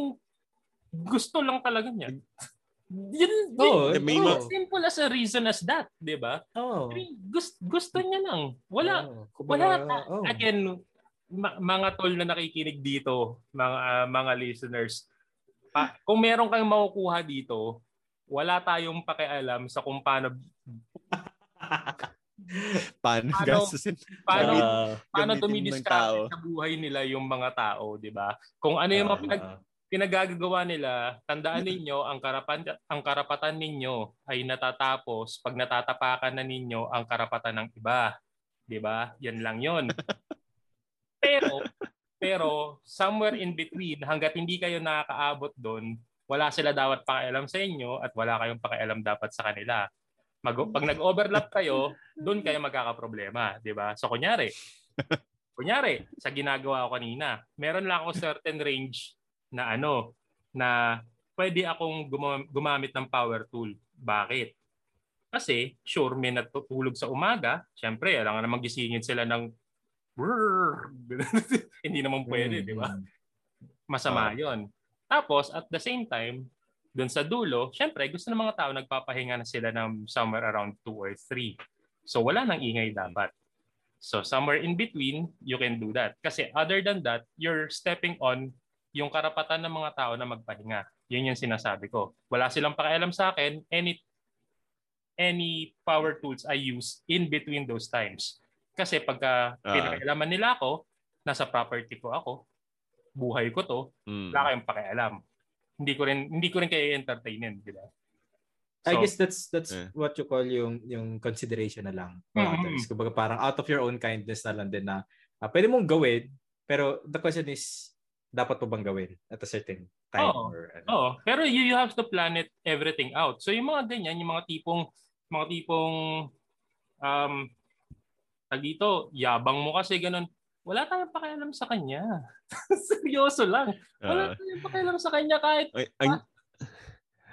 gusto lang talaga niya. Yun, oh, yun, may oh. simple as a reason as that, 'di ba? Oh. Gusto, gusto niya lang. Wala oh. Kumbaga, wala oh. again ma- mga tol na nakikinig dito, mga uh, mga listeners. Pa, kung meron kang makukuha dito, wala tayong pakialam sa kung paano paano gastusin paano uh, paano dumidiskarte sa buhay nila yung mga tao, 'di ba? Kung ano yung uh, mga pinag- pinagagagawa nila, tandaan ninyo ang karapan ang karapatan ninyo ay natatapos pag natatapakan na ninyo ang karapatan ng iba. 'Di ba? Yan lang 'yon. pero pero somewhere in between hangga't hindi kayo nakakaabot doon, wala sila dapat pakialam sa inyo at wala kayong pakialam dapat sa kanila. Mag, pag nag-overlap kayo, doon kayo magkakaproblema, 'di ba? So kunyari, kunyari sa ginagawa ko kanina, meron lang ako certain range na ano, na pwede akong gumamit ng power tool. Bakit? Kasi sure may natutulog sa umaga, syempre alam na magisingin sila ng hindi naman pwede, mm-hmm. di ba? Masama uh, 'yon. Tapos at the same time, doon sa dulo, syempre gusto ng mga tao nagpapahinga na sila ng somewhere around 2 or 3. So wala nang ingay dapat. So somewhere in between, you can do that. Kasi other than that, you're stepping on yung karapatan ng mga tao na magpahinga. Yun yung sinasabi ko. Wala silang pakialam sa akin. Any any power tools I use in between those times. Kasi pagka uh, pinakailaman nila ako, nasa property ko ako, buhay ko to, mm. wala kayong pakialam. Hindi ko rin hindi ko rin kayo entertainin, di ba? So, I guess that's that's yeah. what you call yung yung consideration na lang. Mm-hmm. Kumbaga parang out of your own kindness na lang din na uh, pwede mong gawin, pero the question is dapat po bang gawin at a certain time? Oo. Or, ano? Oo. Pero you, you have to plan it everything out. So yung mga ganyan, yung mga tipong, mga tipong, um, tag dito, yabang mo kasi ganun. Wala tayong pakialam sa kanya. Seryoso lang. Wala uh, tayong pakialam sa kanya kahit... Ay, ang,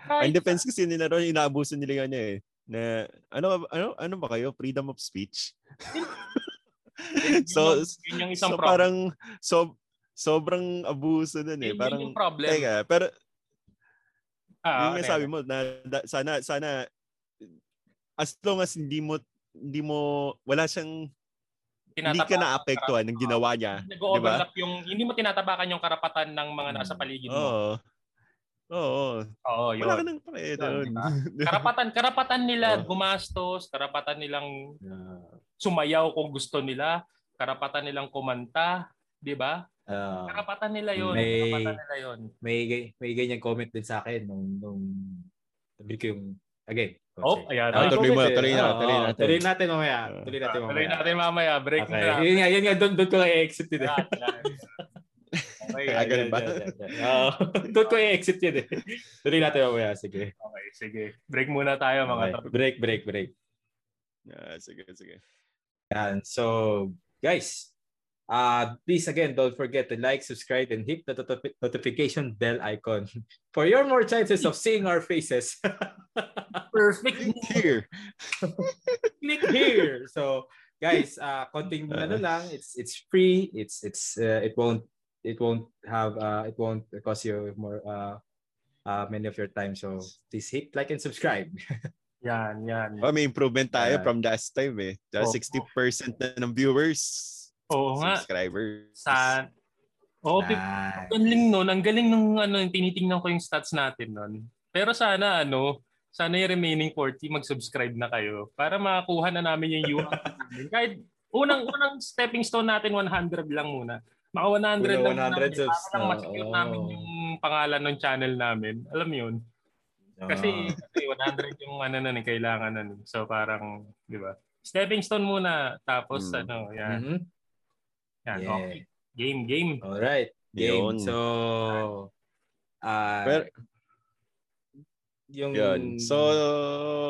kahit, ang defense kasi nila ron, inaabuso nila niya eh. Na, ano, ano, ano ba kayo? Freedom of speech? so, yun yung isang so problem. parang, so, sobrang abuso nun eh. Parang, yung problem. Teka, pero, ah, yung okay. sabi mo, na, da, sana, sana, as long as hindi mo, hindi mo, wala siyang, hindi ka naapektuhan ng ginawa niya. Nag-overlap diba? yung, hindi mo tinatabakan yung karapatan ng mga nasa paligid mo. Oo. Oo. Oo, yun. Wala ka nang pake doon. Diba? karapatan, karapatan nila oh. gumastos, karapatan nilang sumayaw kung gusto nila, karapatan nilang kumanta, 'di ba? Uh, karapatan nila yon may, karapatan nila yon may may ganyan comment din sa akin nung nung sabi ko yung again Oh, ayan. Uh, tuloy mo, tuloy na, tuloy natin. Tuloy natin mamaya. Tuloy natin mamaya. Tuloy natin mamaya. Break okay. na. Yun nga, yun nga, doon, doon ko i-exit yun. Eh. okay, ah, ganun ba? Oo. doon ko i-exit yun eh. Tuloy natin mamaya, sige. Okay, sige. Break muna tayo mga okay. Break, break, break. Yeah, sige, sige. Yan. So, guys, Uh, please again, don't forget to like, subscribe, and hit the notification bell icon for your more chances of seeing our faces. Perfect. Click here. Click here. So, guys, uh, konting uh, ano lang. It's it's free. It's it's uh, it won't it won't have uh, it won't cost you more uh, uh, many of your time. So please hit like and subscribe. yan, yan. Oh, may improvement tayo yeah. from last time eh. Oh. 60% na ng viewers Oo nga. subscribers. Sa Oh, nice. ang galing nun. Ang galing nung ano, tinitingnan ko yung stats natin nun. Pero sana ano, sana yung remaining 40 mag-subscribe na kayo para makakuha na namin yung UI namin. Kahit unang unang stepping stone natin 100 lang muna. Maka 100 lang 100 subs. Para lang masikip oh. namin yung pangalan ng channel namin. Alam mo yun? Kasi uh, 100 yung ano na eh, kailangan na. So parang, di ba? Stepping stone muna, tapos mm. ano, yan. Mm-hmm. Yan, yeah. okay. Game, game. Alright. Game. Yun. So, uh, Pero, yung... Yun. So,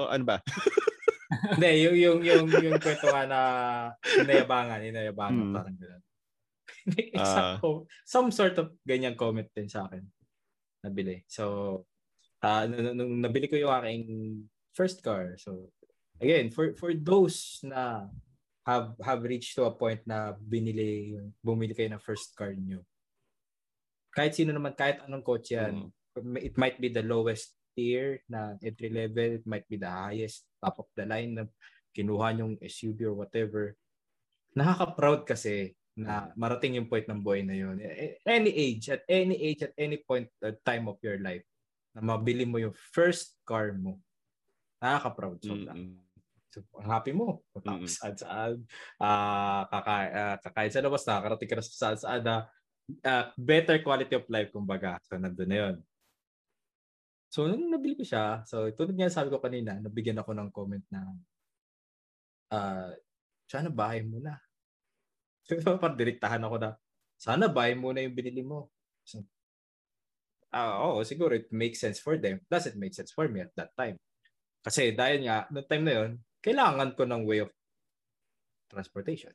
ano ba? Hindi, yung, yung, yung, yung kwento nga na inayabangan, inayabangan, hmm. parang gano'n. exact uh, some sort of ganyan comment din sa akin. Nabili. So, uh, nung, nung nabili ko yung aking first car. So, again, for for those na have have reached to a point na binili bumili kayo ng first car niyo. Kahit sino naman, kahit anong kotse yan, mm. it might be the lowest tier na entry level, it might be the highest top of the line na kinuha yung SUV or whatever. Nakaka-proud kasi na marating yung point ng buhay na yun. Any age, at any age, at any point at time of your life, na mabili mo yung first car mo, nakaka-proud sobra. Mm-hmm. So, ang happy mo. Tapos saan saan, uh, kaka, uh, kakain sa labas, nakakarating ka na sa saan saan na uh, better quality of life, kumbaga. So, nandun na yun. So, nung nabili ko siya, so tulad nga sabi ko kanina, nabigyan ako ng comment na uh, sana bahay mo na. So, parang direktahan ako na, sana bahay mo na yung binili mo. So, uh, oo, siguro it makes sense for them. Does it make sense for me at that time? Kasi dahil nga, noong time na yun, kailangan ko ng way of transportation.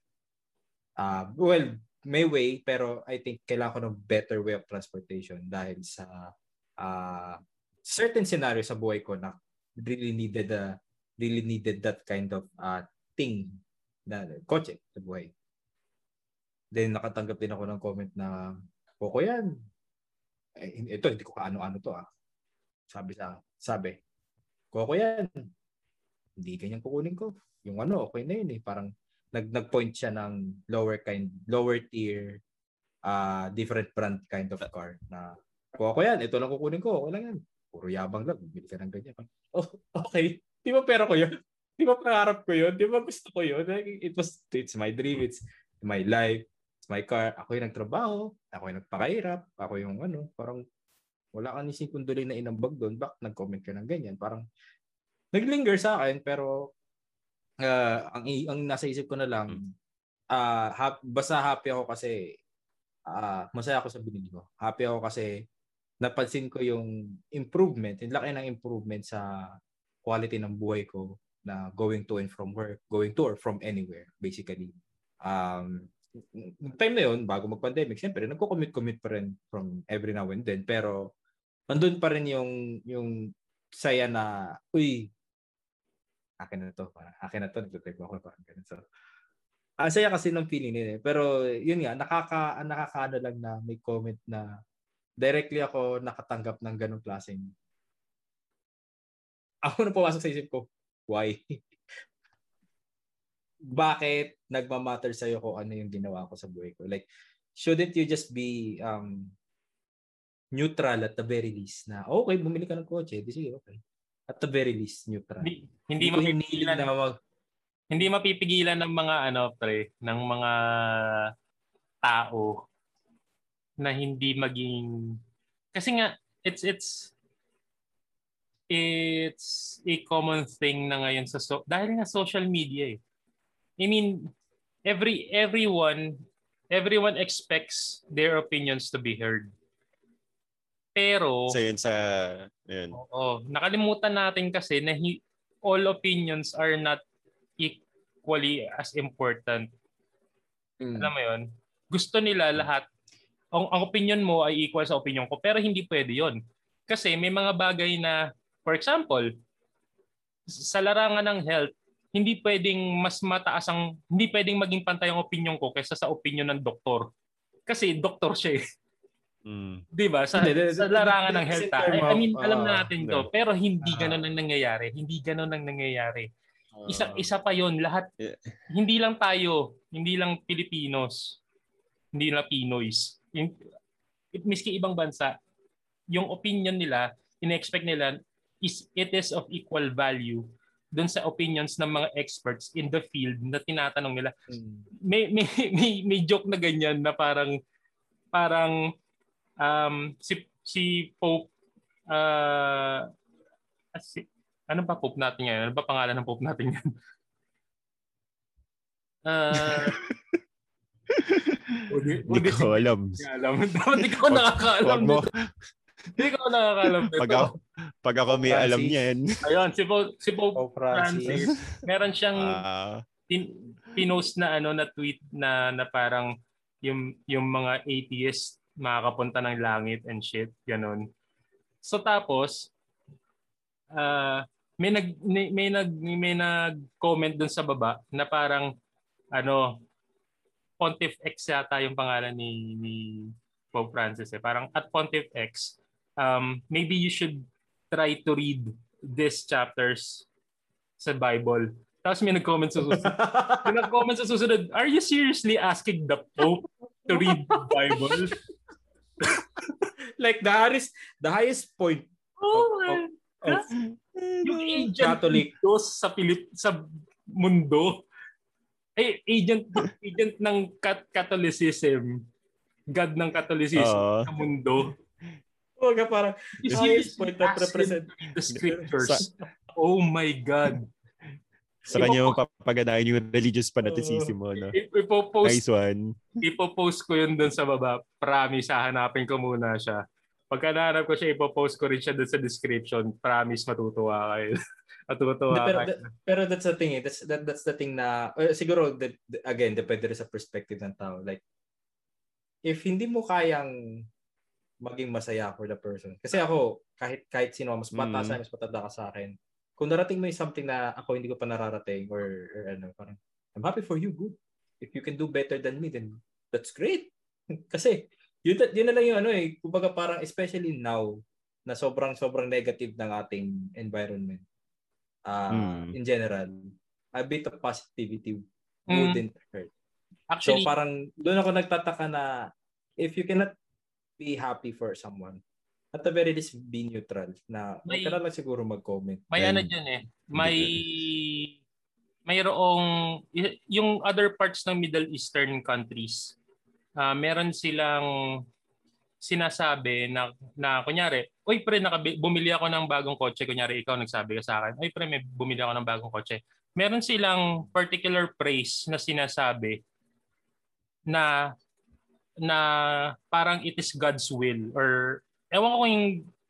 Uh, well, may way, pero I think kailangan ko ng better way of transportation dahil sa uh, certain scenario sa buhay ko na really needed a really needed that kind of uh, thing na kotse sa buhay. Then nakatanggap din ako ng comment na Koko yan. Eh, ito hindi ko kaano-ano to ah. Sabi sa sabi. Koko yan. Hindi ganyan kukunin ko. Yung ano, okay na yun eh. Parang nag nag-point siya ng lower kind, lower tier uh, different brand kind of car na Koko yan, ito lang kukunin ko. Okay lang yan puro yabang lang, bibili ka ng ganyan. Oh, okay. Di ba pera ko yun? Di ba pangarap ko yun? Di ba gusto ko yun? It was, it's my dream, it's my life, it's my car. Ako yung nagtrabaho, ako yung nagpakahirap, ako yung ano, parang wala ka ni si Kunduloy na inambag doon, bak nag-comment ka ng ganyan. Parang naglinger sa akin, pero uh, ang, ang nasa isip ko na lang, uh, hap, basta happy ako kasi uh, masaya ako sa binili ko. Happy ako kasi napansin ko yung improvement, yung laki ng improvement sa quality ng buhay ko na going to and from work, going to or from anywhere, basically. Um, time na yun, bago mag-pandemic, siyempre, nagko-commute-commute pa rin from every now and then. Pero, nandun pa rin yung, yung saya na, uy, akin na to. Akin na to, nagtatype ako. Parang ganun. So, ang saya kasi ng feeling nila. Eh. Pero, yun nga, nakaka, nakakaano lang na may comment na directly ako nakatanggap ng ganong klaseng ako na pumasok sa isip ko, why? Bakit nagmamatter sa'yo kung ano yung ginawa ko sa buhay ko? Like, shouldn't you just be um, neutral at the very least na, okay, bumili ka ng kotse, di sige, okay. At the very least, neutral. Hindi, hindi, hindi mapipigilan na mag... Hindi mapipigilan ng mga ano, pre, ng mga tao na hindi maging kasi nga it's it's it's a common thing na ngayon sa so, dahil nga social media eh. I mean every everyone everyone expects their opinions to be heard. Pero so yun sa yun. Oo, nakalimutan natin kasi na he, all opinions are not equally as important. Mm. Alam mo 'yon? Gusto nila lahat ang, ang opinion mo ay equal sa opinion ko pero hindi pwede 'yon. Kasi may mga bagay na for example sa larangan ng health hindi pwedeng mas mataas ang hindi pwedeng maging pantay ang opinion ko kaysa sa opinion ng doktor. Kasi doktor siya eh. Mm. 'Di ba? Sa, sa larangan ng health. I, I mean, alam na natin 'to, pero hindi ah. ganoon ang nangyayari. Hindi ganoon ang nangyayari. Isa ah. isa pa 'yon, lahat hindi lang tayo, hindi lang Pilipinos, hindi lang Pinoys yung, miski ibang bansa, yung opinion nila, in-expect nila is it is of equal value doon sa opinions ng mga experts in the field na tinatanong nila. Mm. May, may may may joke na ganyan na parang parang um si si Pope uh, si, ano ba Pope natin ngayon? Ano ba pangalan ng Pope natin ngayon? Uh, Hindi ko alam. alam. Dapat di ko nakakaalam. Wag mo. Hindi ko nakakaalam. Pag ako, pag ako may Francis. alam niyan. Ayun, si Pope, si Pope Pope Francis. Francis. Meron siyang ah, pin, pinost na ano na tweet na na parang yung yung mga atheist makakapunta ng langit and shit, ganun. So tapos uh, may nag may, may nag may nag-comment dun sa baba na parang ano Pontiff X yata yung pangalan ni ni Pope Francis eh. Parang at Pontiff X um maybe you should try to read these chapters sa Bible. Tapos may nag-comment sa susunod. may nag-comment sa susunod, are you seriously asking the Pope to read the Bible? like the highest, the highest point Oh of, my of yung agent Catholic. sa Pilip sa mundo. Eh agent agent ng cat Catholicism. God ng Catholicism Oo. sa mundo. Kumbaga parang the highest point that represent the scriptures. Oh my God sa kanya mo papaganahin yung religious fanaticism mo, no? Ipopost Nice one. ipopost ko yun dun sa baba promise hahanapin ko muna siya pagka nahanap ko siya ipopost ko rin siya dun sa description promise matutuwa kayo matutuwa Hindi, pero, kayo that- pero that's the thing eh. That's, that, that's the thing na, uh, siguro, that, again, depende rin sa perspective ng tao. Like, if hindi mo kayang maging masaya for the person. Kasi ako, kahit kahit sino, mas bata Mm. sa mas matanda ka sa akin, kung narating mo yung something na ako hindi ko pa nararating or, or ano, parang, I'm happy for you, good. If you can do better than me, then that's great. Kasi, yun, yun na lang yung ano eh, kumbaga parang especially now, na sobrang sobrang negative ng ating environment uh, Mm. in general, a bit of positivity Mm. wouldn't hurt. actually So parang doon ako nagtataka na if you cannot be happy for someone, at the very least be neutral na May- ka lang siguro mag-comment. May And- ano dyan eh. May mayroong yung other parts ng Middle Eastern countries. ah meron silang sinasabi na na kunyari, "Uy pre, nakabi- bumili ako ng bagong kotse." Kunyari ikaw nagsabi ka sa akin, "Uy pre, may bumili ako ng bagong kotse." Meron silang particular praise na sinasabi na na parang it is God's will or ewan ko yung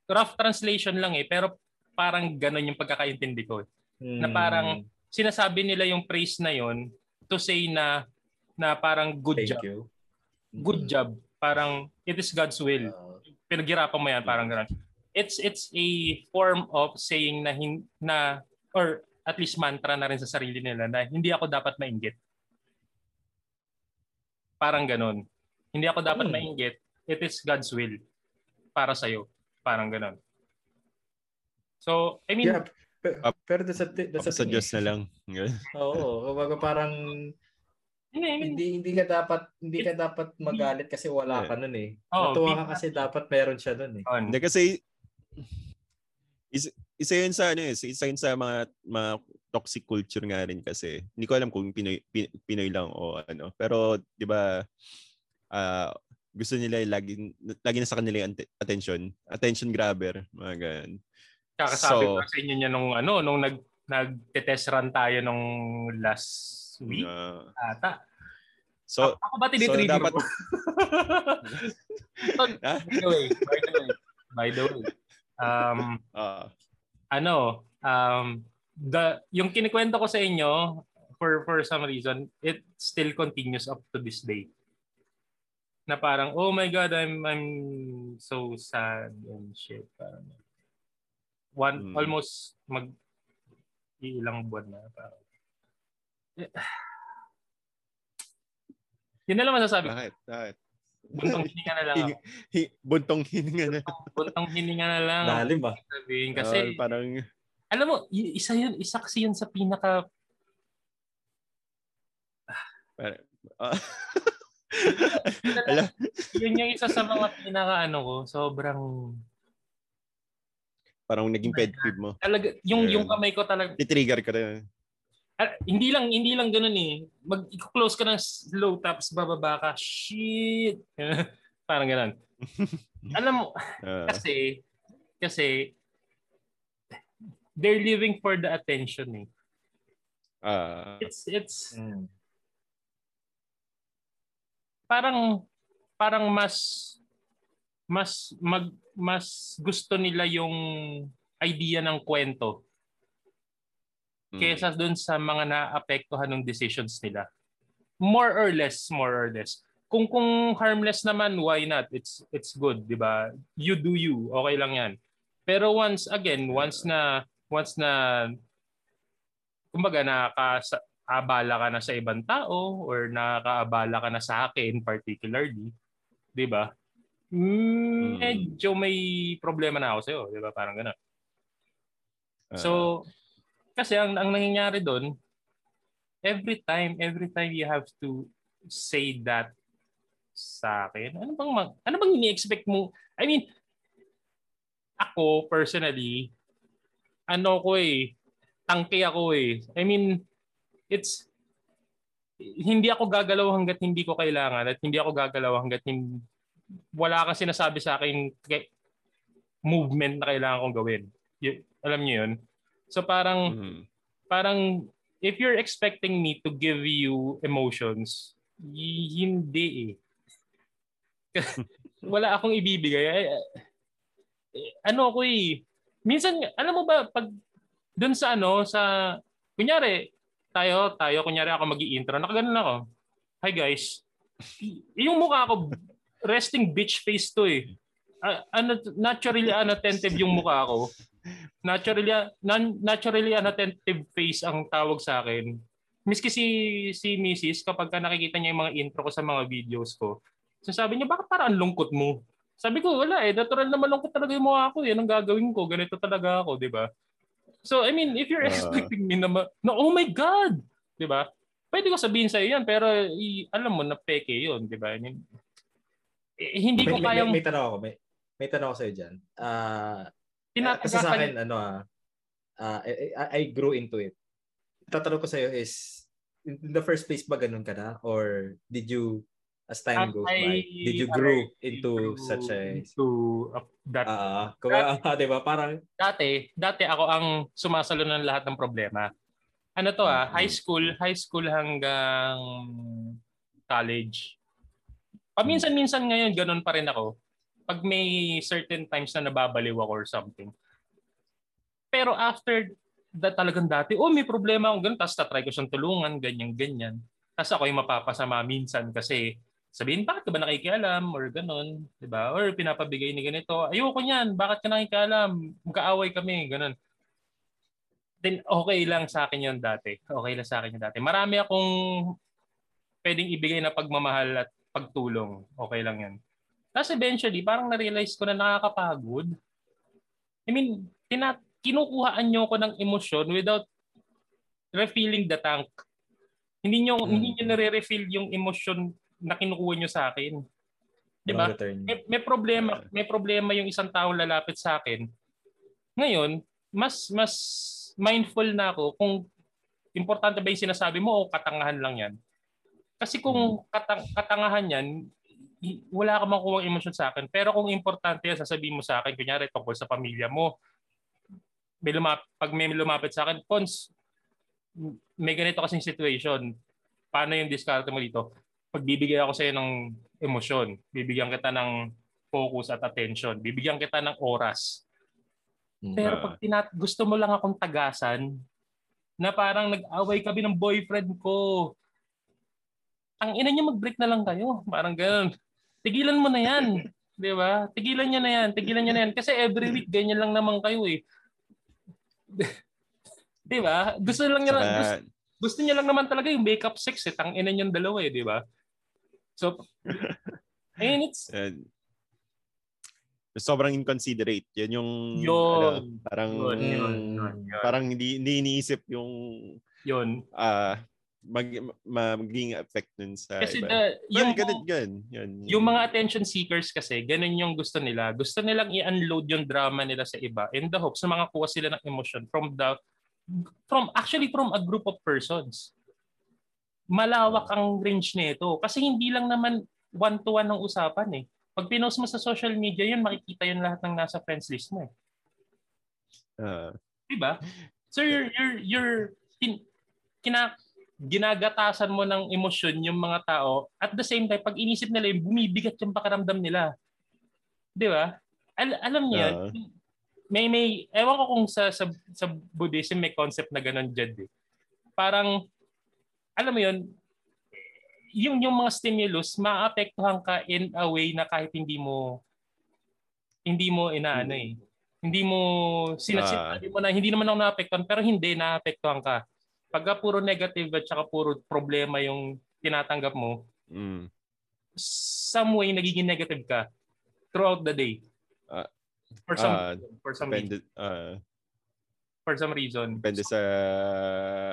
rough translation lang eh pero parang ganun yung pagkakaintindi ko. eh. Hmm. na parang Sinasabi nila yung praise na yon to say na na parang good thank job. you. Good job. Parang it is God's will. Uh, Pinaghirapan mo yan parang ganun. It's it's a form of saying na hin, na or at least mantra na rin sa sarili nila na hindi ako dapat mainggit. Parang ganun. Hindi ako dapat Hmm. mainggit. It is God's will para sa Parang ganun. So, I mean, yeah, pe- pero that's a, that's a Diyos eh. na lang. Oo, kumbaga parang hindi, I mean, hindi hindi ka dapat hindi ka dapat magalit kasi wala ka nun eh. Oo, Natuwa ka kasi dapat meron siya nun eh. Hindi kasi isa, isa yun sa ano eh, isa yun sa mga mga toxic culture nga rin kasi. Hindi ko alam kung Pinoy Pi- Pinoy lang o ano. Pero 'di ba ah, gusto nila lagi lagi na sa kanila yung attention. Attention grabber, mga ganun. Kakasabi So- ko sa inyo niya nung ano, nung nag nag-test run tayo nung last week Ah, ata. so Ako ba tinitrigger dapat- mo? Ha? by the way, by the way, by the way. Um, ah, ano, um, the, yung kinikwento ko sa inyo, for for some reason, it still continues up to this day. Na parang, oh my God, I'm I'm so sad and shit. Parang, one, Hmm. almost mag ilang buwan na. Parang, yun na lang masasabi. bakit? Bakit? Buntong hininga na lang ako. Buntong hininga na. Buntong hininga na lang. Lalim ah. sabihin. Kasi, parang alam mo, isa yun, isa kasi yun sa pinaka ah, Yun yung isa sa mga pinaka ano ko, sobrang parang naging pet peeve mo. talaga yung Yeah. yung kamay ko talaga Titrigger ka rin. ah, hindi lang hindi lang ganoon eh. Mag i-close ka ng slow taps bababa ka. Shit. Parang ganun. Alam mo, uh, kasi, kasi, they're living for the attention eh. Uh, it's, it's, mm. Parang, parang mas, mas, mag, mas gusto nila yung idea ng kwento mm. kaysa dun sa mga naapektuhan ng decisions nila. More or less, more or less. Kung kung harmless naman, why not? It's it's good, 'di ba? You do you, okay lang 'yan. Pero once again, once na once na kumbaga nakakaabala ka na sa ibang tao or nakakaabala ka na sa akin particularly, 'di ba? Mm, medyo may problema na ako sa iyo, 'di ba? Parang gano'n. So, kasi ang ang nangyayari doon, every time, every time you have to say that sa akin, ano bang mag, ano bang ini-expect mo? I mean, ako personally, ano ko eh, tangke ako eh. I mean, it's hindi ako gagalaw hangga't hindi ko kailangan at hindi ako gagalaw hangga't hindi, wala kang sinasabi sa akin movement na kailangan kong gawin. Y- alam niyo yun? So parang mm-hmm. parang if you're expecting me to give you emotions, y- hindi eh. wala akong ibibigay. Ano ako eh. Minsan, alam mo ba, pag dun sa ano, sa, kunyari, tayo, tayo, kunyari ako mag intro nakaganon ako. Hi guys. yung mukha ko, resting bitch face to eh. Uh, naturally unattentive yung mukha ko naturally non, naturally unattentive face ang tawag sa akin. Miski si si Mrs. kapag ka nakikita niya yung mga intro ko sa mga videos ko, sasabi niya, bakit parang lungkot mo? Sabi ko, wala eh. Natural naman lungkot talaga yung mukha ko. Yan ang gagawin ko. Ganito talaga ako, di ba? So, I mean, if you're uh, expecting me na, ma- na, oh my God! Di ba? Pwede ko sabihin sa yan, pero i- alam mo na peke yun, di ba? I mean, eh, hindi ko may, kayang... May, may, tanong ako, may, may tanong ako sa'yo dyan. Uh, Tinataga kasi sa akin, ano ah, uh, I, I grew into it. Tatanong ko sa'yo is, in the first place ba ganun ka na? Or did you, as time goes by, did you grow into such a... Into uh, that... Uh, kung, uh, di ba? Parang... Dati, dati ako ang sumasalo ng lahat ng problema. Ano to ah, high school, high school hanggang college. Paminsan-minsan ngayon, ganun pa rin ako pag may certain times na nababaliw ako or something. Pero after that talagang dati, oh may problema ako ganun, tapos tatry ko siyang tulungan, ganyan-ganyan. Tapos ako yung mapapasama minsan kasi sabihin, bakit ka ba nakikialam or ganun, di ba? Or pinapabigay ni ganito, ayoko niyan, bakit ka nakikialam? Magkaaway kami, ganun. Then okay lang sa akin yun dati. Okay lang sa akin yun dati. Marami akong pwedeng ibigay na pagmamahal at pagtulong. Okay lang yan. Tapos eventually, parang na-realize ko na nakakapagod. I mean, tina- kinukuhaan nyo ko ng emosyon without refilling the tank. Hindi nyo, hmm. hindi nyo nare-refill yung emosyon na kinukuha nyo sa akin. 'Di ba? May, may problema, may problema yung isang taong lalapit sa akin. Ngayon, mas mas mindful na ako kung importante ba yung sinasabi mo o katangahan lang 'yan. Kasi kung hmm. katang, katangahan 'yan, wala ka makuha emosyon sa akin. Pero kung importante yan, sasabihin mo sa akin, kunyari tungkol sa pamilya mo, may lumap, pag may lumapit sa akin, Pons, may ganito kasing situation. Paano yung discard mo dito? Pagbibigay ako sa iyo ng emosyon, bibigyan kita ng focus at attention, bibigyan kita ng oras. Pero pag tinat gusto mo lang akong tagasan, na parang nag-away kami ng boyfriend ko, ang ina niya mag-break na lang kayo. Parang ganoon. Tigilan mo na yan. Di ba? Tigilan niya na yan. Tigilan niya na yan. Kasi every week, ganyan lang naman kayo eh. di ba? Gusto lang niya Saka... gusto, gusto niya lang naman talaga yung makeup sex eh. Tang ina niyang dalawa eh, di ba? So, and it's... And, sobrang inconsiderate. Yan yung yun, ano, parang yun, yun, yun, yun. parang hindi, hindi iniisip yung yun. Uh, mag, maging effect nun sa kasi iba. The, yung, well, ganun, ganun. Yun, yun. yung mga attention seekers kasi, ganun yung gusto nila. Gusto nilang i-unload yung drama nila sa iba in the hopes na makakuha sila ng emotion from the from actually from a group of persons. Malawak ang range nito kasi hindi lang naman one to one ng usapan eh. pag pinost mo sa social media yun, makikita yun lahat ng nasa friends list mo eh. Uh, diba? So you're, you're, you're kin, kina, ginagatasan mo ng emosyon yung mga tao at the same time, pag inisip nila yung bumibigat yung pakiramdam nila. Di ba? Al- alam niyo uh, may may ewan ko kung sa sa, sa Buddhism may concept na ganun dyan eh. Parang alam mo yun, yung yung mga stimulus maapektuhan ka in a way na kahit hindi mo hindi mo inaano eh. Hindi mo sinasabi uh, mo na hindi naman ako naapektuhan pero hindi naapektuhan ka. Pagka puro negative at saka puro problema yung tinatanggap mo, mm. some way nagiging negative ka throughout the day. Uh, for some uh, for some depende, uh, for some reason. Depende sa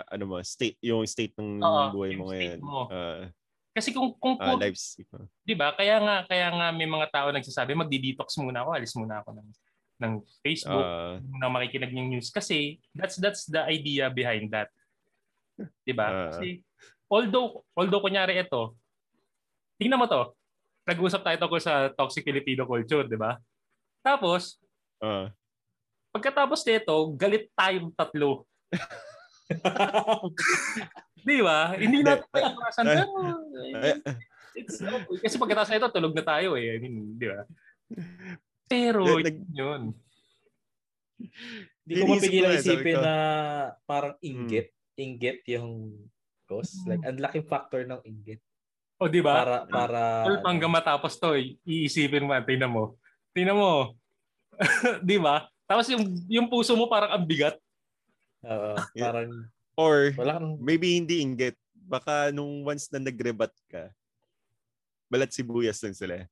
ano mo, state yung state ng uh, buhay mo ngayon. Mo. Uh, kasi kung kung uh, lives, 'di ba? Kaya nga kaya nga may mga tao nagsasabi magdi-detox muna ako, alis muna ako ng ng Facebook, uh, na makikinig ng news kasi that's that's the idea behind that. 'Di ba? Uh, kasi although although kunyari ito, tingnan mo to. Nag-usap tayo tungkol sa toxic Filipino culture, 'di ba? Tapos, uh, pagkatapos nito, galit tayong tatlo. Di ba? Hindi natin pag-atrasan. Pero, it's okay. Kasi pagkatapos na ito, tulog na tayo eh. I mean, di ba? Pero, yun. Hindi ko mapigilan isipin na parang inggit. Hmm. Inggit yung cause. Like, ang laking factor ng inggit. O, di ba? Para, para... Well, hanggang matapos to, iisipin mo, tingnan mo. Tingnan mo. di ba? Tapos yung, yung puso mo parang ang bigat. Oo, uh, parang Or Wala kang... maybe hindi inggit. Baka nung once na nag-rebat ka, balat sibuyas lang sila.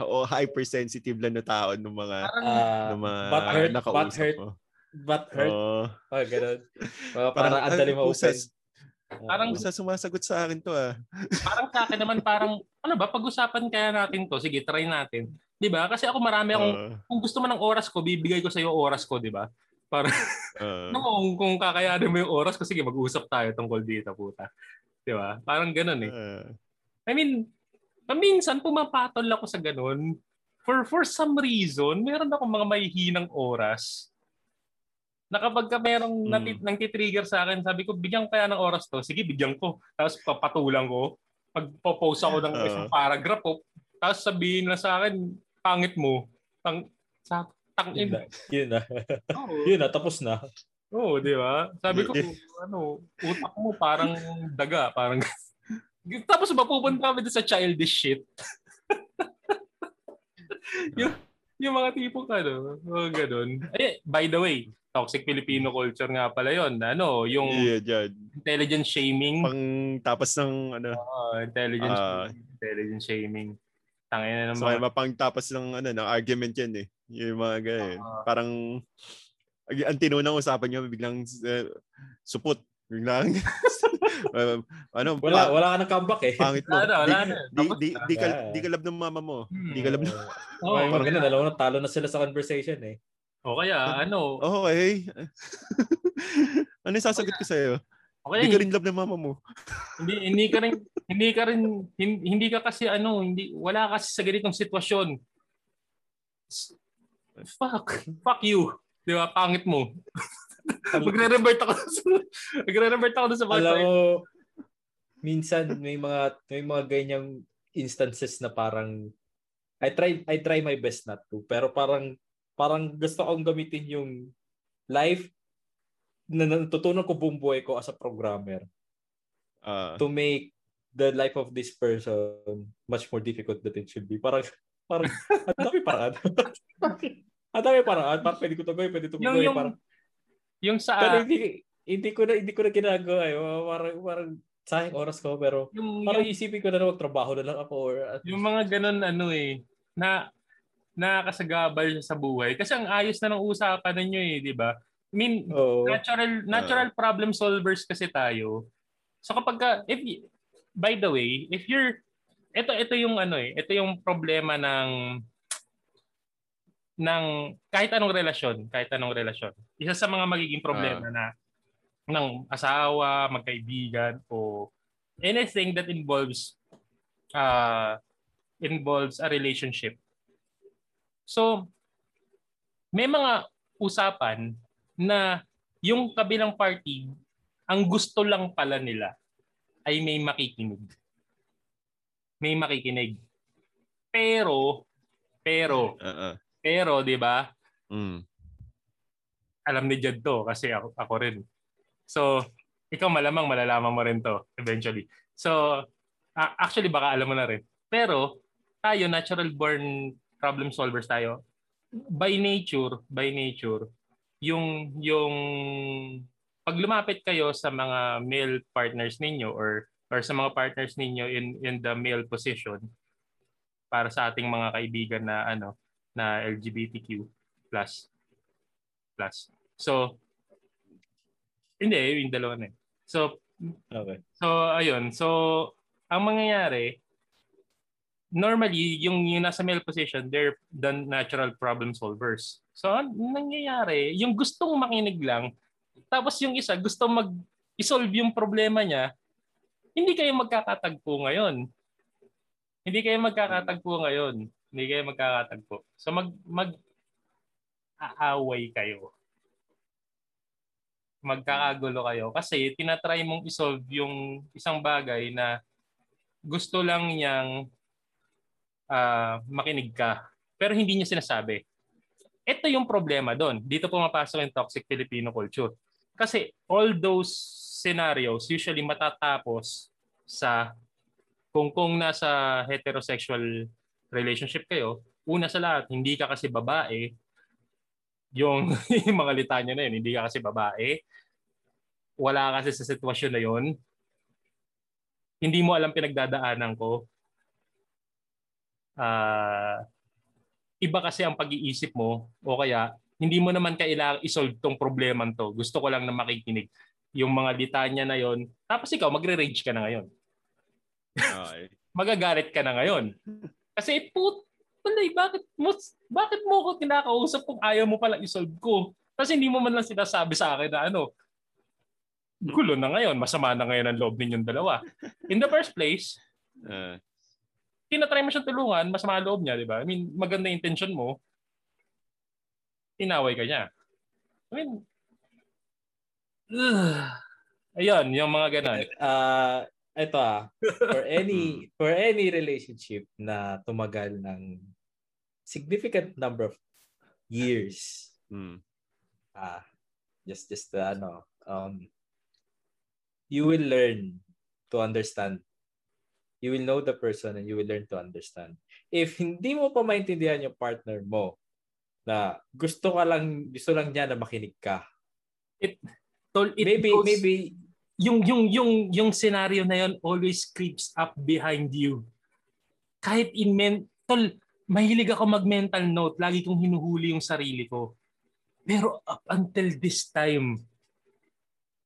O hypersensitive lang na tao ng mga uh, ng mga but hurt, nakausap but hurt, mo. But hurt. Oh, oh ganun. Uh, parang ang dali ma-open. Parang sa sumasagot sa akin to ah. parang sa akin naman parang ano ba pag-usapan kaya natin to. Sige, try natin. 'Di ba? Kasi ako marami akong uh, kung gusto mo ng oras ko, bibigay ko sa iyo oras ko, 'di ba? Para uh, no, kung, kung kakayanin mo yung oras ko, sige, mag-usap tayo tungkol dito, puta. Di ba? Parang ganun eh. Uh, I mean, minsan pumapatol ako sa ganun. For for some reason, meron ako mga mahihinang oras na kapag ka merong hmm. nati- nang titrigger sa akin, sabi ko, bigyan kaya ng oras to. Sige, bigyan ko. Tapos papatulang ko. Pag post ako ng uh, isang paragraph ko, tapos sabihin na sa akin, pangit mo. Tang, sa, Tang yun na. Yun na. Oh. yun na, tapos na. Oo, oh, di ba? Sabi ko, ano, utak mo parang daga, parang tapos mapupunta kami sa childish shit. yung, yung mga tipong ano, mga ganun. Ay, by the way, toxic Filipino culture nga pala yon ano yung yeah, yeah. intelligence shaming pang tapos ng ano uh, intelligence uh, intelligence shaming tangina naman so may mapang tapos ng ano ng argument yan eh yung mga ganyan. Uh, Parang ang tinunang usapan niyo biglang uh, supot. Biglang uh, ano wala pa, wala ka ng comeback eh. Pangit mo. Wala, wala di, di, di, di, ka, di ka love ng mama mo. Hmm. Di ka love ng... Oh, oh, parang ganun, dalawa na talo na sila sa conversation eh. O kaya ano? Okay. ano yung sasagot ko sa iyo? Okay, hindi ka rin love ng mama mo. hindi hindi ka rin hindi ka rin hindi ka kasi ano, hindi wala kasi sa ganitong sitwasyon fuck, fuck you. Di ba? Pangit mo. Magre-revert ako magre-revert ako sa part. Alam mo, minsan may mga may mga ganyang instances na parang I try I try my best not to pero parang parang gusto kong gamitin yung life na natutunan ko buong buhay ko as a programmer uh, to make the life of this person much more difficult than it should be. Parang parang ang dami paraan. ang dami paraan. Parang pwede ko to gawin, pwede to yung, gawin. Yung, parang, yung sa... Pero hindi, hindi ko na, hindi ko na ginagawa. Eh. Parang, parang sayang oras ko, pero yung, parang yung, isipin ko na na magtrabaho na lang ako. Or, yung mga ganun, ano eh, na nakakasagabal sa buhay. Kasi ang ayos na ng usapan ninyo eh, di ba? I mean, oh. natural natural uh. problem solvers kasi tayo. So kapag ka, if by the way, if you're ito ito yung ano eh, ito yung problema ng ng kahit anong relasyon, kahit anong relasyon. Isa sa mga magiging problema uh. na ng asawa, magkaibigan o anything that involves uh involves a relationship So, may mga usapan na yung kabilang party, ang gusto lang pala nila ay may makikinig. May makikinig. Pero, pero, Uh-uh. pero, di ba? Mm. Alam ni Jed to kasi ako, ako rin. So, ikaw malamang malalaman mo rin to eventually. So, uh, actually baka alam mo na rin. Pero, tayo, natural born problem solvers tayo. By nature, by nature, yung yung pag lumapit kayo sa mga male partners ninyo or or sa mga partners ninyo in in the male position para sa ating mga kaibigan na ano na LGBTQ plus plus. So hindi yung dalawa na. eh. So Okay. So ayun, so ang mangyayari normally yung yung nasa male position they're the natural problem solvers. So ang nangyayari, yung gustong makinig lang tapos yung isa gustong mag isolve yung problema niya, hindi kayo magkakatagpo ngayon. Hindi kayo magkakatagpo ngayon. Hindi kayo magkakatagpo. So mag mag aaway kayo. Magkakagulo kayo kasi tinatry mong isolve yung isang bagay na gusto lang niyang uh, makinig ka pero hindi niya sinasabi. Ito yung problema doon. Dito pumapasok yung toxic Filipino culture. Kasi all those scenarios usually matatapos sa kung kung nasa heterosexual relationship kayo, una sa lahat, hindi ka kasi babae, yung, yung mga litanya na yun, hindi ka kasi babae, wala kasi sa sitwasyon na yun, hindi mo alam pinagdadaanan ko, uh, iba kasi ang pag-iisip mo o kaya hindi mo naman kailangang isolve tong problema to. Gusto ko lang na makikinig yung mga litanya na yon. Tapos ikaw, magre-rage ka na ngayon. Okay. Magagalit ka na ngayon. Kasi put, palay, bakit mo, bakit mo ako kinakausap kung ayaw mo pala isolve ko? Kasi hindi mo man lang sinasabi sa akin na ano, gulo na ngayon, masama na ngayon ang loob ninyong dalawa. In the first place, Uh, tinatry mo siyang tulungan, masama loob niya, di ba? I mean, maganda yung intention mo, inaway ka niya. I mean, ugh. ayun, yung mga ganun. Uh, ito ah, for any for any relationship na tumagal ng significant number of years, mm. ah, just just uh, ano, um, you will learn to understand. You will know the person and you will learn to understand. If hindi mo pa maintindihan yung partner mo, na gusto ka lang gusto lang niya na makinig ka. It, tol, it maybe goes, maybe yung yung yung yung scenario na yon always creeps up behind you. Kahit in mental, mahilig ako mag-mental note, lagi kong hinuhuli yung sarili ko. Pero up until this time,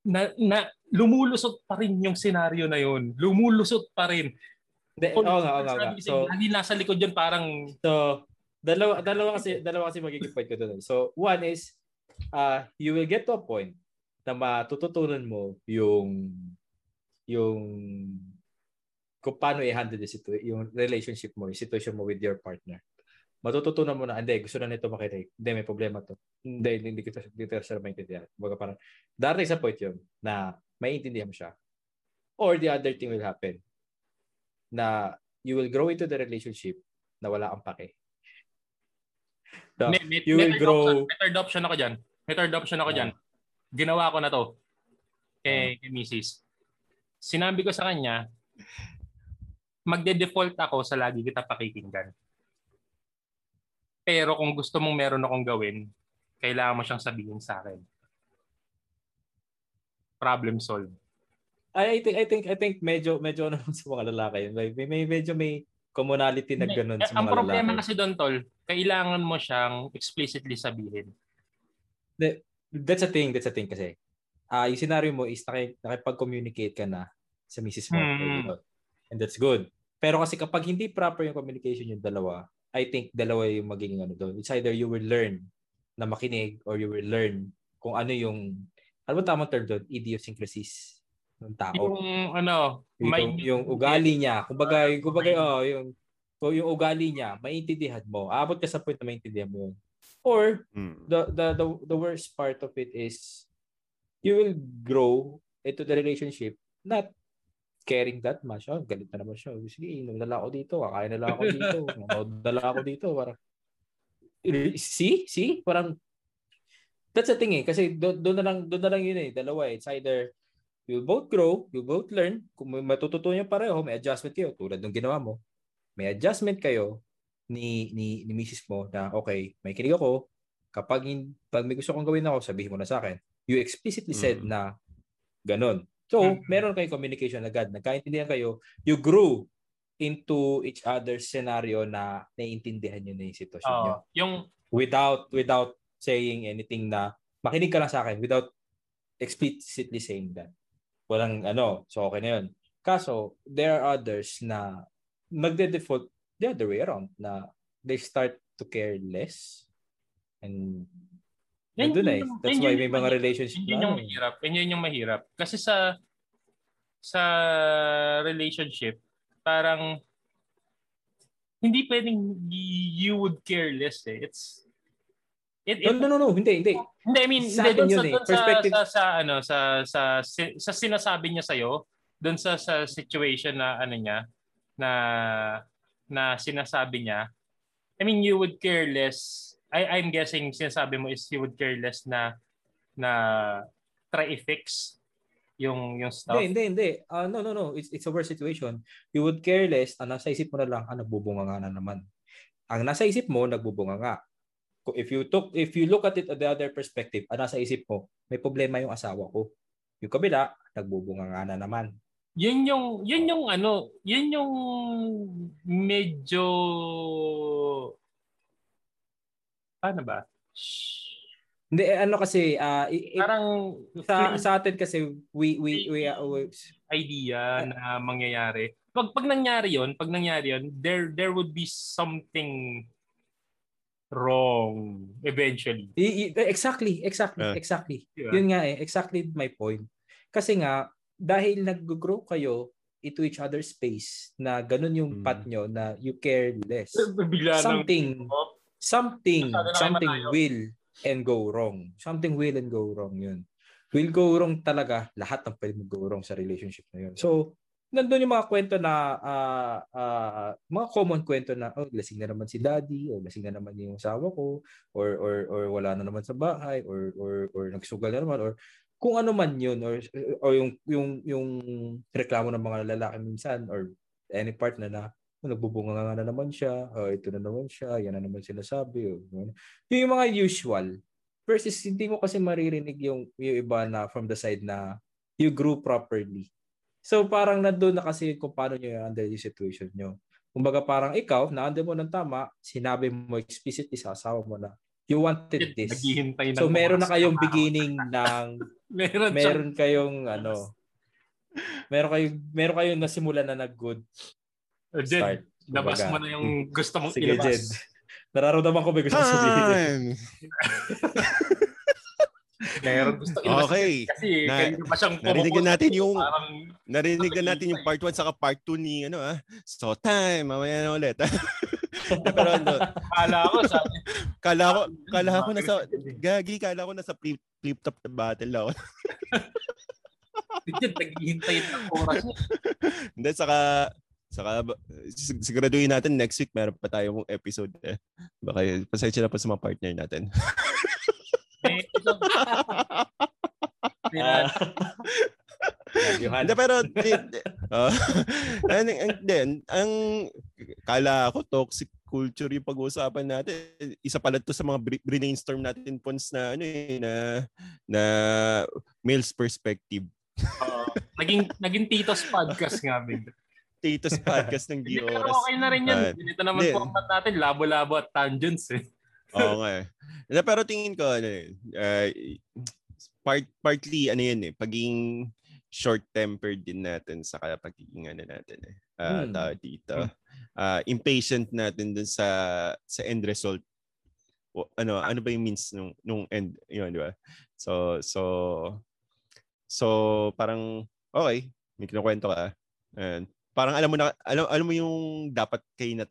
na, na lumulusot pa rin yung scenario na yon. Lumulusot pa rin. De, oo nga, oo nga. So, lagi nasa likod yun parang... So, dalawa, dalawa kasi, dalawa kasi magiging point ko doon. So, one is, uh, you will get to a point na matututunan mo yung yung kung paano i-handle the situ- yung relationship mo, yung situation mo with your partner. Matututunan mo na, hindi, gusto na nito makinig. Hindi, may problema to. Hindi, hindi kita, hindi kita siya maintindihan. Baga parang, darating sa point yun na maintindihan mo siya. Or the other thing will happen na you will grow into the relationship na wala kang pake. So, may, may, you will may grow... Option, may third option ako dyan. May third option ako dyan. Ginawa ko na to kay, kay Mrs. Sinabi ko sa kanya, magde-default ako sa lagi kita pakikinggan. Pero kung gusto mong meron akong gawin, kailangan mo siyang sabihin sa akin. Problem solved. I, I think I think I think medyo medyo ano sa mga lalaki yun. May, may medyo may commonality na ganun sa mga Ang problema lalaki. kasi doon tol, kailangan mo siyang explicitly sabihin. The, that's a thing, that's a thing kasi. Ah, uh, yung scenario mo is naki, nakipag-communicate ka na sa misis mo. Hmm. And that's good. Pero kasi kapag hindi proper yung communication yung dalawa, I think dalawa yung magiging ano doon. It's either you will learn na makinig or you will learn kung ano yung ano ba tamang term doon? Idiosyncrasies ng tao. Yung ano, yung, may yung ugali niya. Kumbaga, yung, kumbaga, oh, yung So yung ugali niya, maintindihan mo. Abot ka sa point na maintindihan mo yun. Or Mm. the, the the the worst part of it is you will grow into the relationship not caring that much. Oh, galit na naman siya. Sige, inom na lang ako dito. Kakain na lang ako dito. Manood na lang ako dito. Parang, see? See? Parang, that's the thing eh. Kasi doon do na lang, doon na lang yun eh. Dalawa eh. It's either you both grow, you both learn. Kung matututunan pareho, may adjustment kayo. Tulad ng ginawa mo. May adjustment kayo ni ni ni misis mo na okay, may kinig ako. Kapag in, pag may gusto kong gawin ako, sabihin mo na sa akin. You explicitly said Mm. na ganun. So, Mm. meron kayong communication agad. Nagkaintindihan kayo. You grew into each other's scenario na naiintindihan nyo na yung sitwasyon nyo. Oo. yung Without, without saying anything na makinig ka lang sa akin without explicitly saying that. Walang ano, so okay na yun. Kaso, there are others na magde-default the other way around na they start to care less and Yan na eh. yung- That's why yung may mga relationship Yun yung na ano eh. mahirap. Yun yun yung mahirap. Kasi sa sa relationship, parang hindi pwedeng you would care less eh. It's it, No, it, no, no, no, hindi, hindi. Hindi, I mean, Sa hindi, atin doon sa, eh. doon sa, Perspective- sa, sa, ano, sa, sa, si- sa sinasabi niya sa'yo, doon sa, sa situation na, ano niya, na, na sinasabi niya, I mean, you would care less, I, I'm guessing sinasabi mo is you would care less na, na try i-fix yung, yung stuff. Hindi, hindi, hindi. Ah, no, no, no. It's, it's a worse situation. You would care less, ang nasa isip mo na lang, ah, nagbubunga nga na naman. Ang nasa isip mo, nagbubunga nga. If you took, if you look at it at the other perspective, ang nasa isip mo, may problema yung asawa ko. Yung kabila, nagbubunga nga na naman. Yun yung, yun yung ano, yun yung medyo, paano ba? Hindi, eh, ano kasi, ah, i- i- Parang sa, sa atin kasi, we, we, we, uh, we- idea na mangyayari. Pag pag nangyari 'yon, pag nangyari 'yon, there there would be something wrong eventually. i- i- exactly, exactly, Ah. exactly. Diba? Yun nga eh, exactly my point. Kasi nga, dahil nag-grow kayo into each other's space na ganun yung Mm. path nyo na you care less. Bigla Something, oh, something, something will and go wrong. Something will and go wrong yun. Will go wrong talaga. Lahat ng pwede mag-go wrong sa relationship na yun. So, nandun yung mga kwento na, ah, ah, mga common kwento na, oh, lasing na naman si daddy, o lasing na naman yung asawa ko, or, or, or wala na naman sa bahay, or, or, or nagsugal na naman, or kung ano man yun, or, or yung, yung, yung reklamo ng mga lalaki minsan, or any partner na, oh, nagbubunga nga na naman siya, oh, ito na naman siya, yan na naman sinasabi. Oh, yun. yung mga usual. Versus, hindi mo kasi maririnig yung, yung iba na from the side na you grew properly. So parang nandun na kasi kung paano nyo i-handle yung situation nyo. Kumbaga parang ikaw, na-handle mo ng tama, sinabi mo explicitly sa asawa mo na you wanted this. So meron na kayong beginning ng meron, meron kayong ano meron kayong meron kayong nasimulan na nag-good Oh, Jed, start. labas mo na yung gusto mong Sige, ilabas. Jed. Nararamdaman ko may gusto sabihin. Meron gusto. Okay. Kasi Na- kanina pa siyang narinig natin yung- Parang, Narinig na natin yung part 1 saka part 2 ni ano ah. So time, mamaya na ulit. Pero ano, kala ko, sabi, kala ko, kala ko nasa, gagi, kala ko nasa flip, flip top battle ako. Jed, naghihintay ng oras. Hindi, saka, saka, siguraduhin natin next week meron pa tayong episode eh. Baka, pasensya na po sa mga partner natin. Johan. Hindi, pero, di, di, oh, ang, ang, din, ang, kala ko toxic culture yung pag-uusapan natin. Isa pala to sa mga br- brainstorm natin pons na ano eh, na, na male's perspective. uh, naging, naging Tito's podcast nga, Big. Status podcast ng Di Oras. okay na rin yan. Ganito naman format natin, labo-labo at tangents eh. Oo nga eh. Pero tingin ko, ano eh, uh, part, partly, ano yun eh, pagiging short-tempered din natin sa pagiging ano natin eh. Uh, Hmm. tawag dito. Uh, impatient natin dun sa sa end result. O, ano ano ba yung means nung nung end yun di ba so so so parang okay may kinukwento ka and parang alam mo na alam alam mo yung dapat kahinat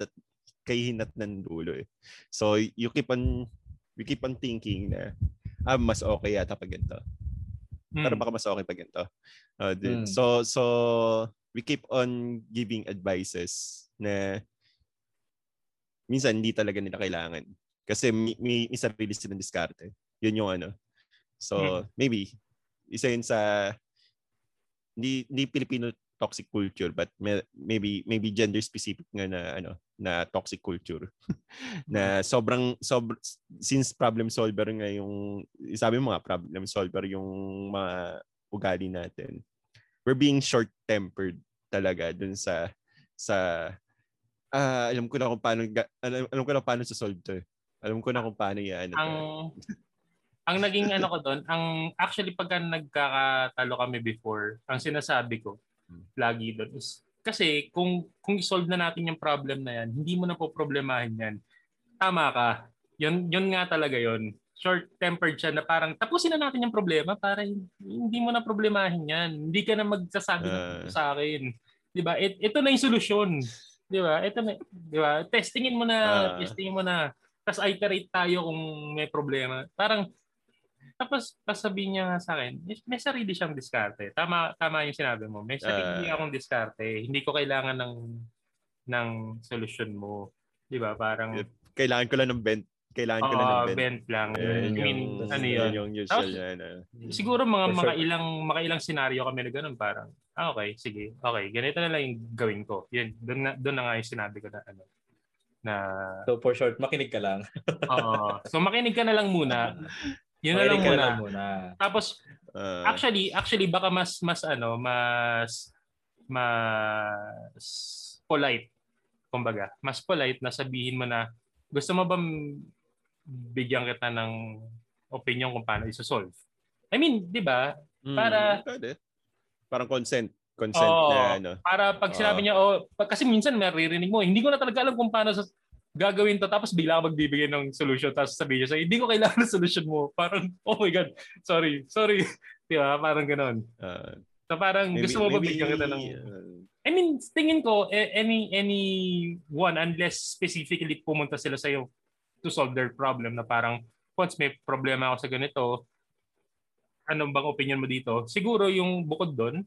at kahinat ng dulo eh. So you keep on you keep on thinking na ah, mas okay yata pag ganito. Hmm. Pero baka mas okay pag ganito. Uh, hmm. So so we keep on giving advices na minsan hindi talaga nila kailangan. Kasi may, may, may sarili silang diskarte. Yun yung ano. So, hmm. maybe, isa yun sa, hindi, hindi Filipino toxic culture but may, maybe maybe gender specific nga na ano na toxic culture na sobrang sob since problem solver nga yung sabi mo nga problem solver yung mga ugali natin we're being short tempered talaga dun sa sa uh, alam ko na kung paano alam, alam ko na paano sa solve to. Eh. Alam ko na kung paano yan. Ang ang naging ano ko doon, ang actually pagka nagkakatalo kami before, ang sinasabi ko hmm. lagi doon is kasi kung kung i-solve na natin yung problem na yan, hindi mo na po problemahin yan. Tama ka. Yun, yun nga talaga yon short-tempered siya na parang tapusin na natin yung problema para hindi mo na problemahin yan. Hindi ka na magsasabi uh, sa akin. 'Di ba? It, ito na yung solusyon. 'Di ba? Ito na, 'di ba? Testingin mo na, uh, testingin mo na. Tapos iterate tayo kung may problema. Parang tapos sasabihin niya sa akin, may sarili siyang diskarte. Tama tama yung sinabi mo. May sarili uh, akong diskarte. Hindi ko kailangan ng ng solusyon mo. 'Di ba? Parang kailangan ko lang ng bent kailangan ko uh, lang ng bent. bent lang. Yeah, I mean, yung, ano yun? Yung usual Tapos, yan. Uh. Siguro mga mga sure. ilang mga ilang scenario kami na ganun parang ah, okay, sige. Okay, ganito na lang yung gawin ko. Yun, doon na doon na nga yung sinabi ko na ano na So for short, makinig ka lang. Oo. so makinig ka na lang muna. Yun na lang muna. lang muna. Tapos uh, actually, actually baka mas mas ano, mas mas polite kumbaga, mas polite na sabihin mo na gusto mo bang bigyan kita ng opinion kung paano isosolve. I mean, di ba? Hmm, para... Mm, Parang consent. Consent oh, na ano. Para pag sinabi oh. niya, oh, pag, kasi minsan maririnig mo, hindi ko na talaga alam kung paano sa, gagawin to tapos bigla ka magbibigay ng solution tapos sabihin niya, so, hindi ko kailangan ng solution mo. Parang, oh my God, sorry, sorry. di ba? Parang ganon. Uh, so parang maybe, gusto mo ba bigyan kita ng... Uh, I mean, tingin ko, any any one, unless specifically pumunta sila sa iyo to solve their problem na parang once may problema ako sa ganito, anong bang opinion mo dito? Siguro yung bukod doon,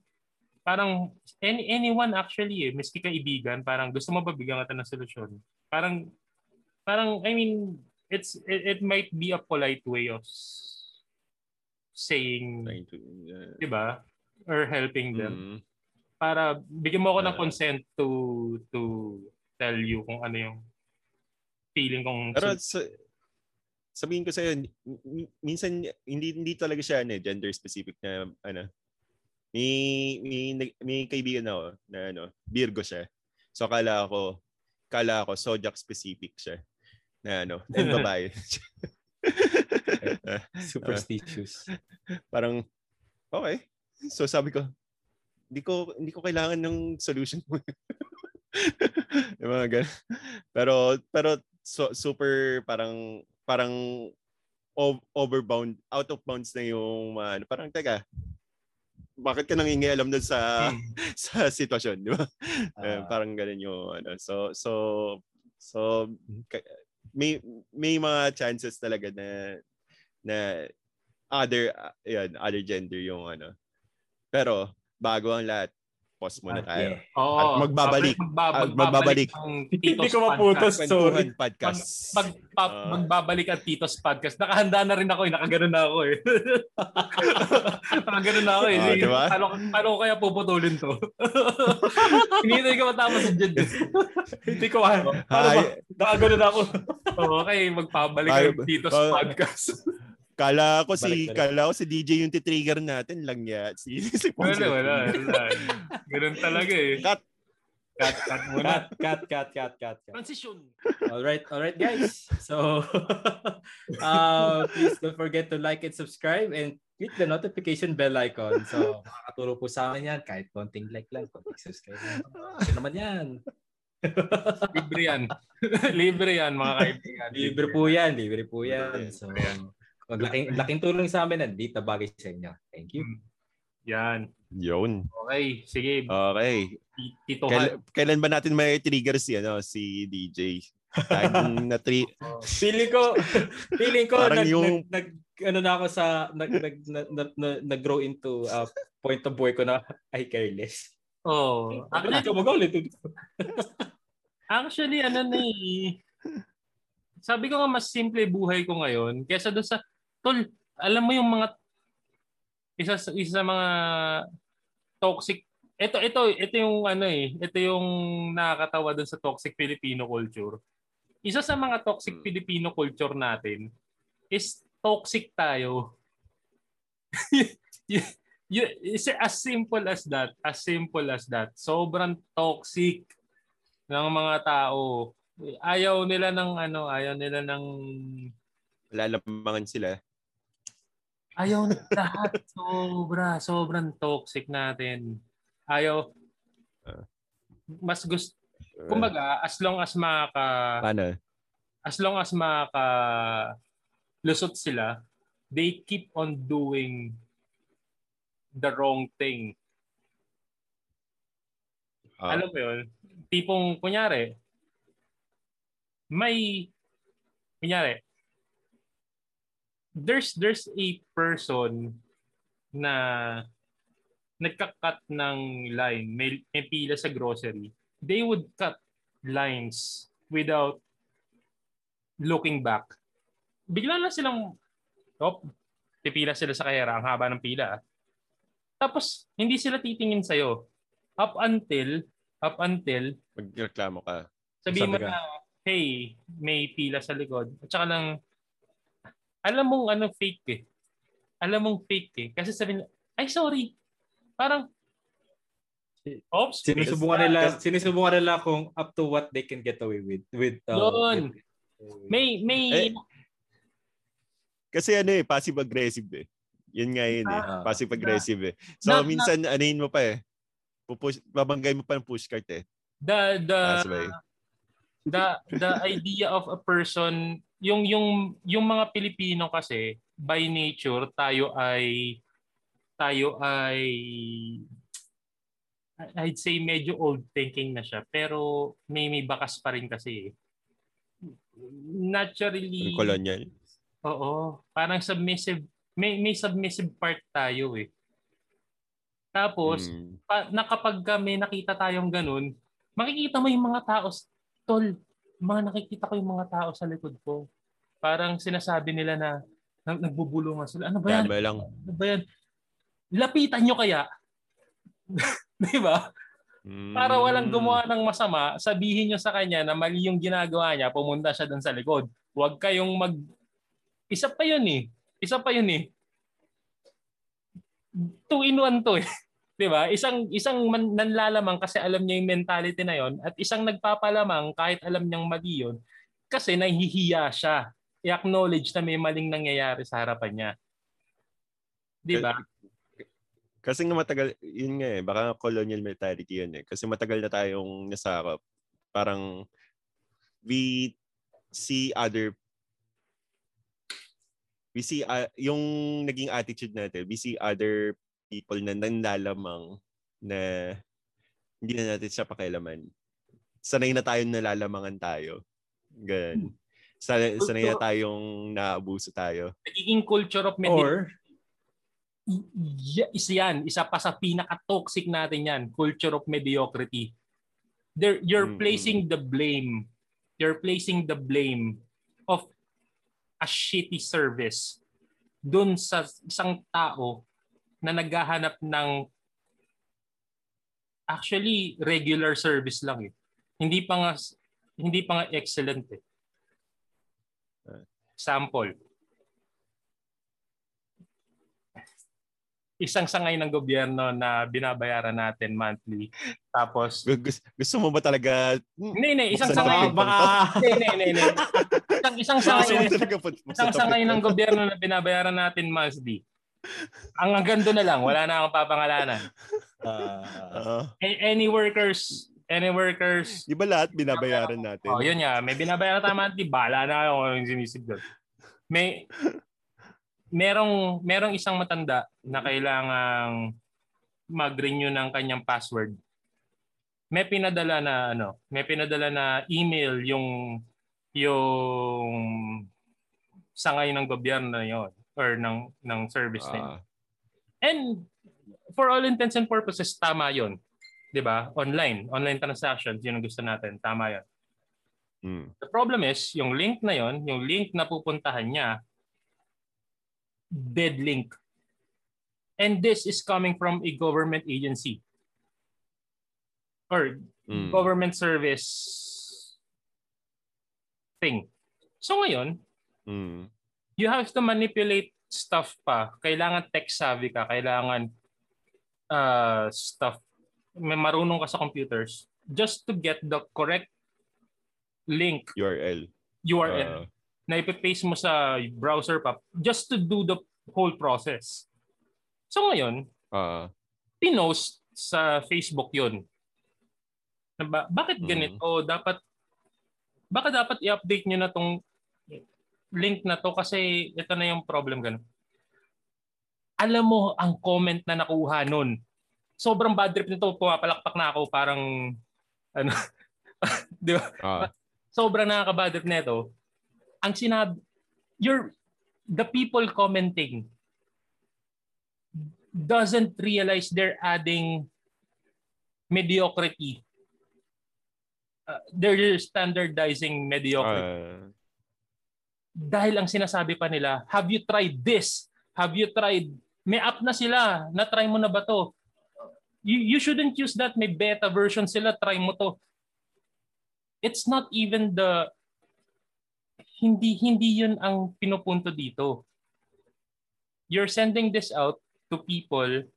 parang any, anyone actually eh, miski kaibigan, parang gusto mo ba bigyan kita ng solusyon? Parang, parang, I mean, it's it, it might be a polite way of saying, to, uh, di ba? Or helping them. Mm. Para bigyan mo ako ng consent to to tell you kung ano yung feeling kong... Pero sa, sabihin ko sa'yo, minsan hindi hindi talaga siya ano, gender specific na ano. May, may, may kaibigan ako na ano, Virgo siya. So kala ako, kala ako zodiac specific siya. Na ano, and babae. Superstitious. Uh, parang, okay. So sabi ko, hindi ko hindi ko kailangan ng solution mo. yung mga ganun. Pero pero so, super parang parang overbound, out of bounds na yung uh, parang teka, bakit ka nangingialam doon sa hmm. sa sitwasyon, di ba? Uh, parang ganun yung ano. So so so may may mga chances talaga na na other uh, yun, other gender yung ano. Pero bago ang lahat, pause muna tayo. Okay. Oo. At magbabalik. Magbabalik. At magbabalik. Hindi ko maputos. Sorry. Podcast. Mag, mag, pa, uh, magbabalik ang Titos Podcast. Nakahanda na rin ako eh. Nakaganon na ako eh. Nakaganon na ako eh. Uh, diba? paano, paano ko kaya puputulin to? Hinihintay ko matapos si Jed. Hindi ko ano. Nakaganon na ako. okay, magpabalik ang Titos Podcast. Kala ko si kala ko si DJ yung titrigger natin lang ya. Si si Wala, wala, wala. Ganun talaga eh. Cut. Cut, cut muna. Cut, cut, cut, cut, cut. Transition. All right, all right guys. So uh, please don't forget to like and subscribe and click the notification bell icon. So makakatulong po sa amin yan kahit konting like lang, konting subscribe lang. Kasi naman yan. libre yan. libre yan mga kaibigan. Libre, libre po yan. Libre po yan. So, Maglaking, laking tulong sa amin at dito bagay sa inyo. Thank you. Yan. Yun. Okay, sige. Okay. Tito Kail- kailan ba natin may trigger si ano si DJ? Tagong na tri feeling ko feeling ko Parang nag, yung- nag, nag ano na ako sa nag nag nag, nag, nag, nag-grow into uh, point of boy ko na ay careless. Oh, Actually, actually, actually ano na eh. Sabi ko nga mas simple buhay ko ngayon kaysa doon sa tol, alam mo yung mga isa sa isa sa mga toxic ito ito ito yung ano eh, ito yung nakakatawa doon sa toxic Filipino culture. Isa sa mga toxic Hmm. Filipino culture natin is toxic tayo. Y- y- it's as simple as that. As simple as that. Sobrang toxic ng mga tao. Ayaw nila ng ano, ayaw nila ng lalamangan sila. Ayaw na lahat. Sobra, sobrang toxic natin. Ayaw Ah. mas gusto kumbaga as long as makaka Paano? as long as makaka lusot sila, they keep on doing the wrong thing. Ah, Alam mo yun? Tipong, kunyari, may, kunyari, there's, there's a person na nagka-cut ng line, may, may pila sa grocery, they would cut lines without looking back. Bigla na silang, oh, pipila sila sa kahera, ang haba ng pila. Tapos, hindi sila titingin sa'yo. Up until, up until, magreklamo ka. sabihin mo na, hey, may pila sa likod. At saka lang, alam mong ano fake eh. Alam mong fake eh. Kasi sabihin, ay sorry. Parang, oops. Sinusubukan nila sinusubukan nila kung up to what they can get away with with uh, Yun. with- May, may, Eh, Kasi ano eh, passive-aggressive eh. Yun nga yun eh. Ah. Passive-aggressive eh. So, Na- minsan, anuhin mo pa eh. Pupush, babanggay mo pa ng pushcart eh. the, the, Passway. the, the idea of a person, yung, yung, yung mga Pilipino kasi, by nature, tayo ay, tayo ay, I'd say medyo old thinking na siya, pero may may bakas pa rin kasi. eh. Naturally, colonial. Oo. Parang submissive. May, may submissive part tayo eh. Tapos, Mm. pa, na kapag kami nakita tayong ganun, makikita mo yung mga tao, tol, mga nakikita ko yung mga tao sa likod ko. Parang sinasabi nila na, na nagbubulungan sila. Ano ba yan? Tama lang. Ano ba yan? Lapitan nyo kaya. Di ba? Mm. Para walang gumawa ng masama, sabihin nyo sa kanya na mali yung ginagawa niya, pumunta siya doon sa likod. Huwag kayong mag... Isa pa yun eh. Isa pa yun eh. Two in one to eh. 'Di ba? Isang isang man, nanlalamang kasi alam niya yung mentality na yon at isang nagpapalamang kahit alam niyang mali yun kasi nahihiya siya. I-acknowledge na may maling nangyayari sa harapan niya. 'Di ba? Kasi nga matagal, yun nga eh, baka colonial mentality yun eh. Kasi matagal na tayong nasakop. Parang we see other we see uh, yung naging attitude natin, we see other people na nanlalamang na hindi na natin siya pakialaman. Sanay na tayong nalalamangan tayo. Ganun. Sanay, sanay na tayong naabuso tayo. Nagiging culture of mediocrity. or isa yan, isa pa sa pinaka-toxic natin yan, culture of mediocrity. There, you're Mm-mm. placing the blame. You're placing the blame of a shitty service dun sa isang tao na naghahanap ng actually regular service lang eh. Hindi pa nga hindi pa nga excellent eh. Example. Isang sangay ng gobyerno na binabayaran natin monthly. Tapos Gu- gus- Gusto mo ba talaga hindi, hindi, isang sangay. baka Hindi, hindi, hindi. Isang, isang sangay, isang sangay ng gobyerno na binabayaran natin monthly. Ang hanggang doon na lang, wala na akong papangalanan. uh. A- Any workers, any workers, Di ba lahat binabayaran natin? Oh, yun nga. May binabayaran tayo monthly. Bahala na ako yung sinisig doon. May, merong, merong isang matanda na kailangang mag-renew ng kanyang password, may pinadala na ano, may pinadala na email yung yung sangay ng gobyerno yon or ng ng service uh. na yun. And for all intents and purposes tama yon. 'Di ba? Online, online transactions, yun ang gusto natin. Tama 'yon. Mm. The problem is, yung link na yon, yung link na pupuntahan niya, dead link. And this is coming from a government agency or mm. government service thing. So ngayon, mm. You have to manipulate stuff pa. Kailangan tech savvy ka, kailangan uh, stuff may marunong ka sa computers just to get the correct link URL URL uh, na ipapaste mo sa browser pa just to do the whole process. So ngayon, uh, pinost sa Facebook 'yon. Ba- bakit mm. ganito? Mm. Dapat baka dapat i-update niyo na tong link na to kasi ito na yung problem ganun. Alam mo ang comment na nakuha nun. Sobrang bad trip nito, pumapalakpak na ako parang ano, 'di ba? Uh. Sobrang nakaka-bad trip nito. Ang sinabi you're the people commenting doesn't realize they're adding mediocrity uh, they're standardizing mediocrity. Uh, Dahil ang sinasabi pa nila, have you tried this? Have you tried? May app na sila. Na-try mo na ba to? You, you shouldn't use that. May beta version sila. Try mo to. It's not even the hindi hindi yun ang pinupunto dito. You're sending this out to people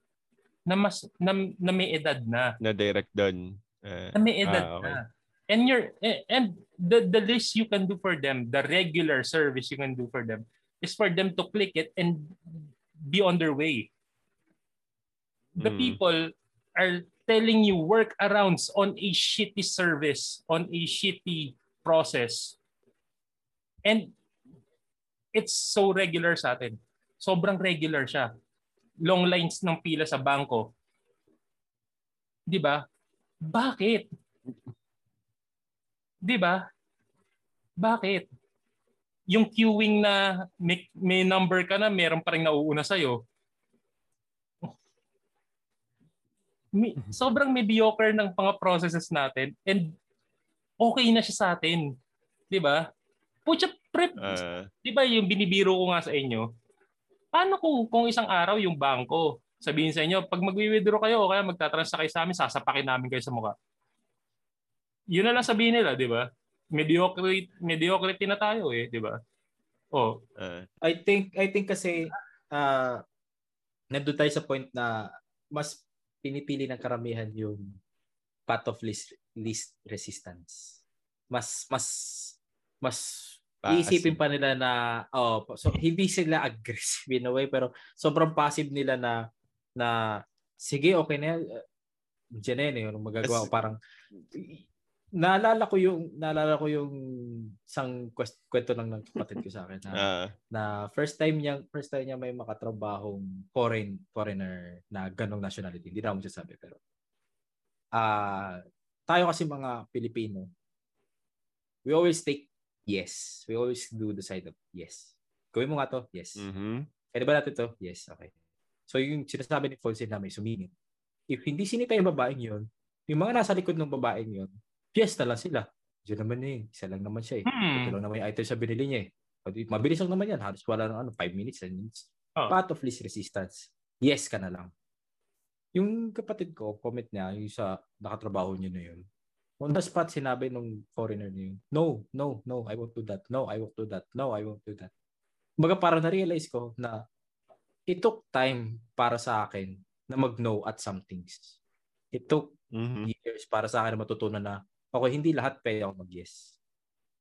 na mas na, na may edad na. Na direct doon. Uh, na may edad ah, okay. na and you're and the the least you can do for them the regular service you can do for them is for them to click it and be on their way. The mm. people are telling you workarounds on a shitty service on a shitty process. And it's so regular sa atin. Sobrang regular siya. Long lines ng pila sa bangko. 'di ba? Bakit 'Di ba? Bakit? Yung queuing na may, may number ka na, meron pa rin nauuna sa'yo. Sobrang mediocre ng mga processes natin and okay na siya sa atin. 'Di ba? Pucha prep. Uh, 'Di ba yung binibiro ko nga sa inyo? Paano kung kung isang araw yung bangko sabihin sa inyo, pag magwi-withdraw kayo o kaya magtatransfer kayo sa amin, sasapakin namin kayo sa mukha yun na lang sabihin nila, di ba? Mediocrity, mediocrity na tayo eh, di ba? Oh. Uh, I think I think kasi uh, nandun tayo sa point na mas pinipili ng karamihan yung path of least, least resistance. Mas mas mas iisipin pa nila na oh so hindi sila aggressive in a way pero sobrang passive nila na na sige okay na yan. Diyan na yan, eh, magagawa ko parang naalala ko yung naalala ko yung isang quest, kwento ng kapatid ko sa akin na, uh, na first time niya first time niya may makatrabahong foreign foreigner na ganong nationality. Hindi na ako magsasabi pero ah uh, tayo kasi mga Pilipino we always take yes. We always do the side of yes. Gawin mo nga to? Yes. Mm-hmm. Pwede ba natin to? Yes. Okay. So yung sinasabi ni Fonsin na may sumingit. If hindi sinita yung babaeng yun, yung mga nasa likod ng babaeng yun, Fiesta lang sila. Diyan naman eh. Isa lang naman siya eh. Hmm. Ito lang naman yung item sa binili niya eh. Mabilis lang naman yan. Halos wala ng ano, 5 minutes, 10 minutes. Oh. Path of least resistance. Yes ka na lang. Yung kapatid ko, comment niya, yung sa nakatrabaho niya na yun. On the spot, sinabi nung foreigner niya no, no, no, I won't do that. No, I won't do that. No, I won't do that. Baga parang na-realize ko na it took time para sa akin na mag-no at some things. It took mm-hmm. years para sa akin na matutunan na okay, hindi lahat pwede ako mag-yes.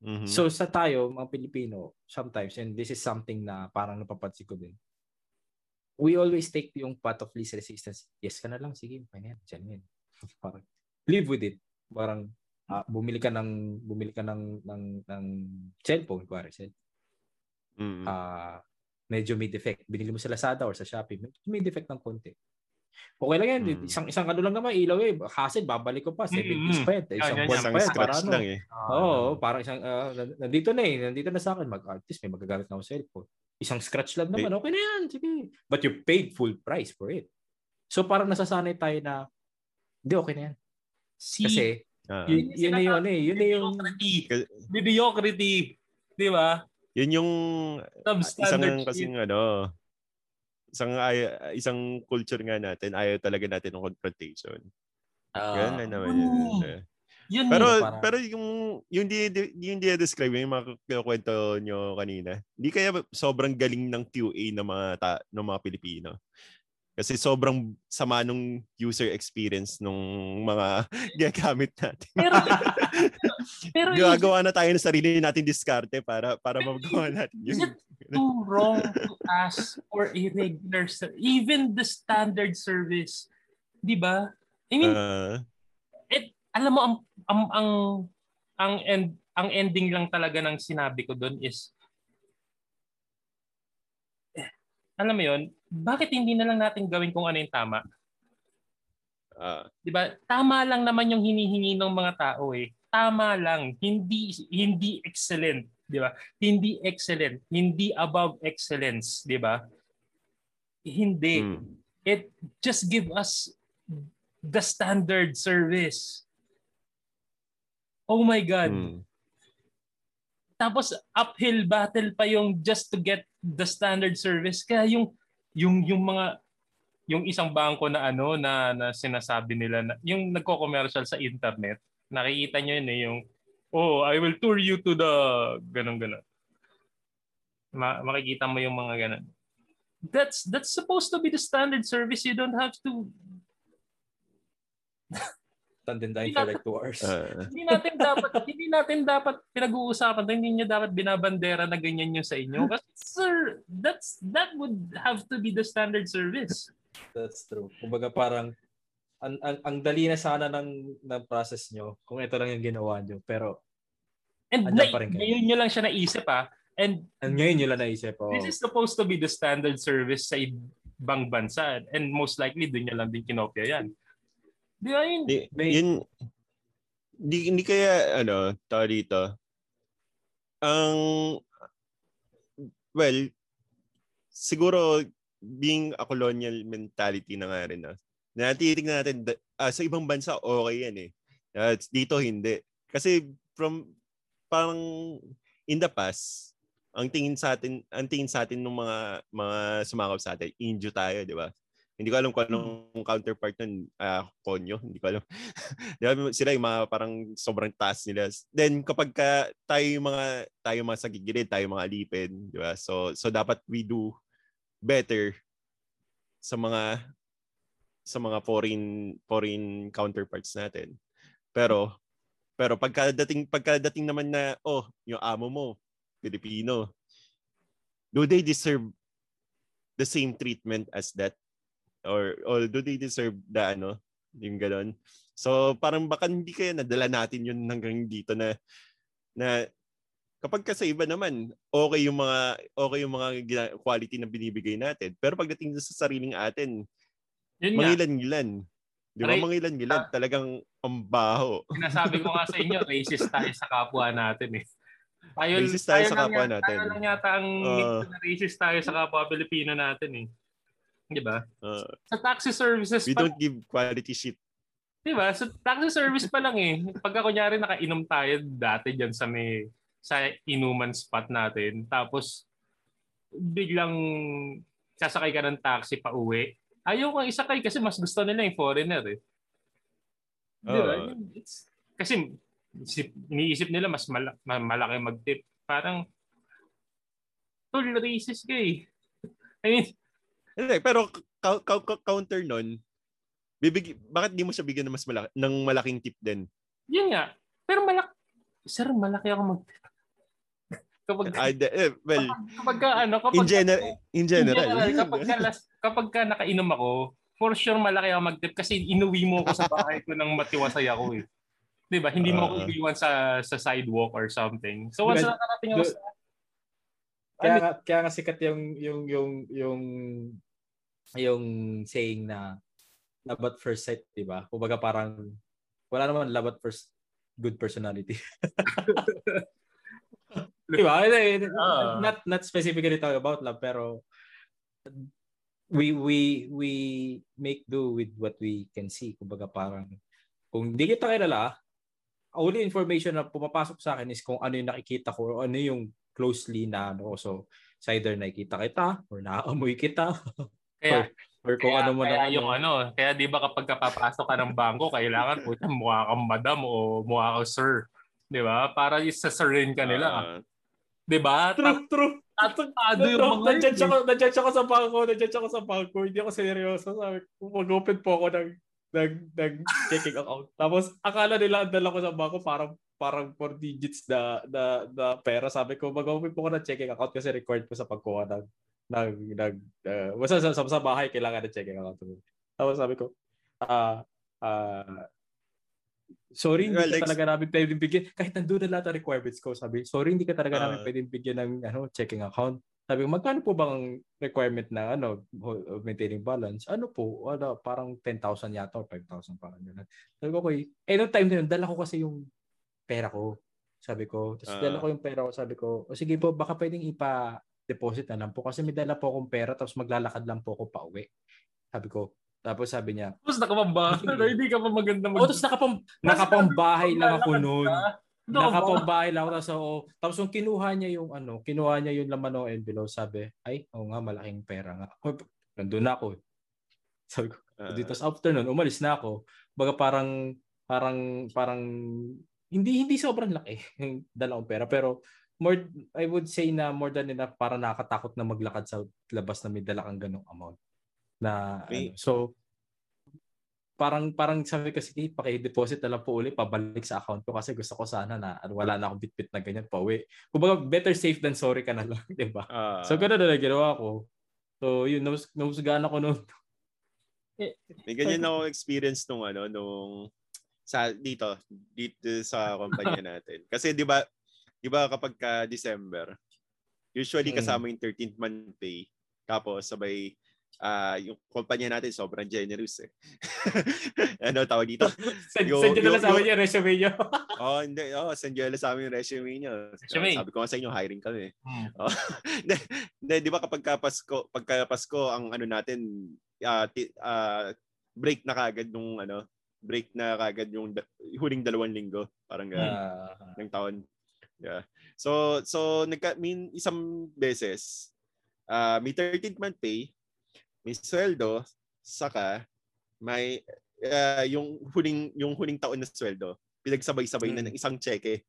Mm-hmm. So sa tayo, mga Pilipino, sometimes, and this is something na parang napapansin ko din, we always take yung path of least resistance. Yes ka na lang, sige, fine yan, dyan yan. parang, live with it. Parang, uh, bumili ka ng, bumili ka ng, ng, ng cellphone, kuwari, cellphone. Mm-hmm. Uh, medyo may defect. Binili mo sa Lazada or sa Shopee, medyo may defect ng konti. Okay lang yan. Hmm. Isang isang ano lang naman, ilaw eh. Hassle, babalik ko pa. 7 mm-hmm. pa yan. Isang buwan pa yan. Para ano. Lang, eh. Oo, oh, parang isang, uh, nandito na eh. Nandito na sa akin. Mag, at least may magagamit na ako cellphone. Isang scratch lang naman. Okay na yan. Sige. But you paid full price for it. So parang nasasanay tayo na, hindi, okay na yan. See, Kasi, uh, yun, yun na yun eh. Yun na yung... Mediocrity. Di ba? Yun yung isang kasing ano, isang ay, isang culture nga natin, ayaw talaga natin ng confrontation. Uh, Yan na naman yun. Uh, yun pero parang... pero yung yung di yung di describe yung mga kwento nyo kanina. Hindi kaya sobrang galing ng QA ng mga ta, ng mga Pilipino. Kasi sobrang sama nung user experience nung mga ginagamit natin. Pero, pero Gagawa na tayo ng sarili natin diskarte para para magawa natin yun. Is it too wrong to ask for a regular even the standard service? Di ba? I mean, uh, it, alam mo, ang, ang, ang, ang, end, ang ending lang talaga ng sinabi ko doon is alam mo yon bakit hindi na lang natin gawin kung ano yung tama? Uh, 'Di ba? Tama lang naman yung hinihingi ng mga tao eh. Tama lang, hindi hindi excellent, 'di ba? Hindi excellent, hindi above excellence, 'di ba? Hindi. Hmm. It just give us the standard service. Oh my god. Hmm. Tapos uphill battle pa yung just to get the standard service. Kaya yung yung yung mga yung isang bangko na ano na, na sinasabi nila na yung nagko-commercial sa internet, nakikita niyo yun eh yung oh, I will tour you to the ganun ganun. Ma- makikita mo yung mga ganun. That's that's supposed to be the standard service. You don't have to tandem for like two hours. Uh, hindi natin dapat hindi natin dapat pinag-uusapan hindi niya dapat binabandera na ganyan yung sa inyo kasi sir that's that would have to be the standard service. That's true. Kumbaga parang ang, ang, ang dali na sana ng ng process nyo kung ito lang yung ginawa nyo pero And na, pa rin kayo. ngayon nyo lang siya naisip ah. And, and ngayon nyo lang naisip. Oh. This is supposed to be the standard service sa ibang bansa and most likely doon nyo lang din kinopya yan. Di ba yun? Di, yun, di, hindi kaya, ano, tao dito, ang, well, siguro, being a colonial mentality na nga rin, no? na titignan natin, uh, sa ibang bansa, okay yan eh. Uh, dito, hindi. Kasi, from, parang, in the past, ang tingin sa atin, ang tingin sa atin ng mga mga sumakap sa atin, injo tayo, di ba? Hindi ko alam kung anong hmm. counterpart nun, uh, konyo, hindi ko alam. Di sila yung mga parang sobrang taas nila. Then kapag ka, tayo yung mga, tayo mga sa gigilid, tayo mga alipin, di ba? So, so dapat we do better sa mga sa mga foreign foreign counterparts natin. Pero pero pagkadating pagkadating naman na oh, yung amo mo Pilipino, do they deserve the same treatment as that or or do they deserve the ano yung gano'n? So parang baka hindi kaya nadala natin yun hanggang dito na na kapag ka sa iba naman okay yung mga okay yung mga quality na binibigay natin. Pero pagdating sa sariling atin yun mangilan-ngilan. Di ba? Mangilan-ngilan. uh, talagang pambaho sinasabi ko nga sa inyo racist tayo sa kapwa natin eh. Tayo, racist tayo, tayo sa kapwa natin. Tayo lang yata ang uh, racist tayo sa kapwa Pilipino natin eh. Di ba? Uh, sa taxi services we pa, don't give quality shit. Di ba? Sa taxi service pa lang eh. Pagka kunyari nakainom tayo dati diyan sa may sa inuman spot natin. Tapos biglang sasakay ka ng taxi pa uwi. Ayaw kang isakay kasi mas gusto nila yung foreigner eh. Di ba? Uh, It's, kasi iniisip nila mas mal- malaki mag-tip. Parang tol racist ka eh. I mean, hindi, pero ka- ka- counter nun, bibig bakit di mo siya bigyan ng mas malaki ng malaking tip din? Yun nga. Pero malaki Sir, malaki ako mag kapag I, eh, well kapag, kapag ka, ano kapag in, gener- in general, in general kapag ka, kapag ka nakainom ako for sure malaki ako mag-tip kasi inuwi mo ako sa bahay ko nang matiwasay ako eh. 'Di ba? Hindi mo ako uh, iiwan sa sa sidewalk or something. So once nakarating ako sa kaya kaya nga sikat yung yung yung yung yung saying na love at first sight, di ba? Kumbaga parang, wala naman love at first good personality. di ba? Uh, not, not specifically talk about love, pero we we we make do with what we can see. Kumbaga parang kung hindi kita kilala, only information na pumapasok sa akin is kung ano yung nakikita ko o ano yung closely na ano. So, it's either nakikita kita or naaamoy kita. Kaya, or, or kung kaya, ano mo na yung ano. Kaya di ba kapag kapapasok ka ng bangko, kailangan puta mukha kang madam o mukha kang sir. Di ba? Para isa-sirin ka nila. Uh, di ba? True, true. Tatado yung mga nandiyan siya, nandiyan siya ko sa bangko, nandiyan siya ko sa bangko. Hindi ako seryoso. Sabi ko, mag-open po ako ng, ng, ng checking account. Tapos, akala nila ang dala ko sa bangko parang parang 4 digits na, na, na pera. Sabi ko, mag-open po ako ng checking account kasi required ko sa pagkuha ng, ng, ng uh, basta sa, sa, sa bahay, kailangan ng checking account. Tapos sabi ko, ah, uh, uh, sorry, hindi well, ka talaga namin pwedeng bigyan. Kahit nandun na lahat ang requirements ko, sabi, sorry, hindi ka talaga uh, namin pwedeng bigyan ng ano, checking account. Sabi ko, magkano po bang requirement ng ano, maintaining balance? Ano po? Ano, parang 10,000 yata or 5,000 parang gano'n. Sabi ko, okay. Eh, no time na yun, dala ko kasi yung pera ko. Sabi ko. Tapos uh, dala ko yung pera ko. Sabi ko, o sige po, baka pwedeng ipa-deposit na lang po. Kasi may dala po akong pera tapos maglalakad lang po ako pa uwi. Sabi ko, tapos sabi niya, Tapos nakapambahay. hindi ka pa maganda mag- oh, tapos nakapam, nakapambahay lang ako noon. Nakapambahay lang ako. Tapos, oh, tapos yung kinuha niya yung ano, kinuha niya yung laman ng envelope, sabi, ay, oo oh, nga, malaking pera nga. Oh, nandun na ako. Sabi ko, uh, dito sa afternoon, umalis na ako. Baga parang, parang, parang, hindi, hindi sobrang laki yung dalawang pera. Pero, more, I would say na more than enough para nakakatakot na maglakad sa labas na may dala kang ganong amount. Na, okay. ano, so, parang parang sabi ko sige paki-deposit na lang po uli pabalik sa account ko kasi gusto ko sana na wala na akong bitbit na ganyan pa uwi. Kumbaga better safe than sorry ka na lang, 'di ba? Uh, so ganoon na ginawa ko. So yun nus nusgaan ako noon. May ganyan ako experience nung ano nung sa dito dito sa kumpanya natin. Kasi 'di ba 'di ba kapag ka December usually mm. kasama yung 13th month pay tapos sabay uh, yung kumpanya natin sobrang generous eh. ano tawag dito? send, yung, send nyo na sa amin yung resume nyo. oh, hindi. Oh, send nyo na sa amin yung resume nyo. Resume. Sabi ko nga sa inyo, hiring kami. Hmm. Oh, di ba kapag Pasko, pagka Pasko, ang ano natin, uh, t- uh, break na kagad nung ano, break na kagad yung da- huling dalawang linggo, parang uh, ng taon. Yeah. So so nagka min isang beses uh, may 13th month pay may sweldo, saka may uh, yung huling yung huling taon na sweldo, pinagsabay-sabay hmm. na ng isang cheque.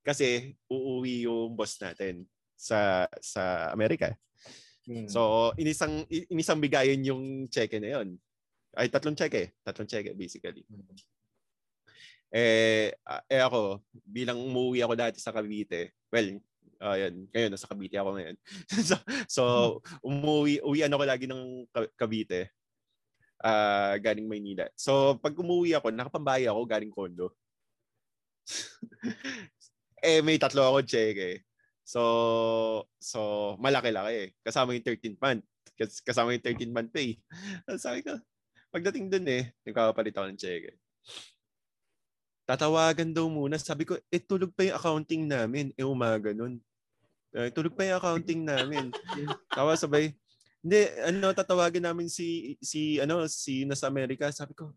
Kasi uuwi yung boss natin sa sa Amerika. Hmm. So, inisang inisang bigayan yung cheque na yon. Ay tatlong cheque, tatlong cheque basically. Hmm. Eh, eh ako, bilang umuwi ako dati sa Cavite, well, uh, yan, ngayon nasa Cavite ako ngayon. so, so umuwi uwian ako lagi ng Cavite. Uh, galing Maynila. So pag umuwi ako, nakapambahay ako galing kondo. eh may tatlo ako check eh. So so malaki-laki eh. Kasama yung 13th month. Kasama yung 13th month pay. Sabi ko, pagdating dun eh, nagkakapalit ako ng check eh. Tatawagan daw muna. Sabi ko, eh tulog pa yung accounting namin. Eh umaga nun. Uh, tulog pa yung accounting namin. Tawa sabay, hindi, ano, tatawagan namin si, si, ano, si nasa Amerika. Sabi ko,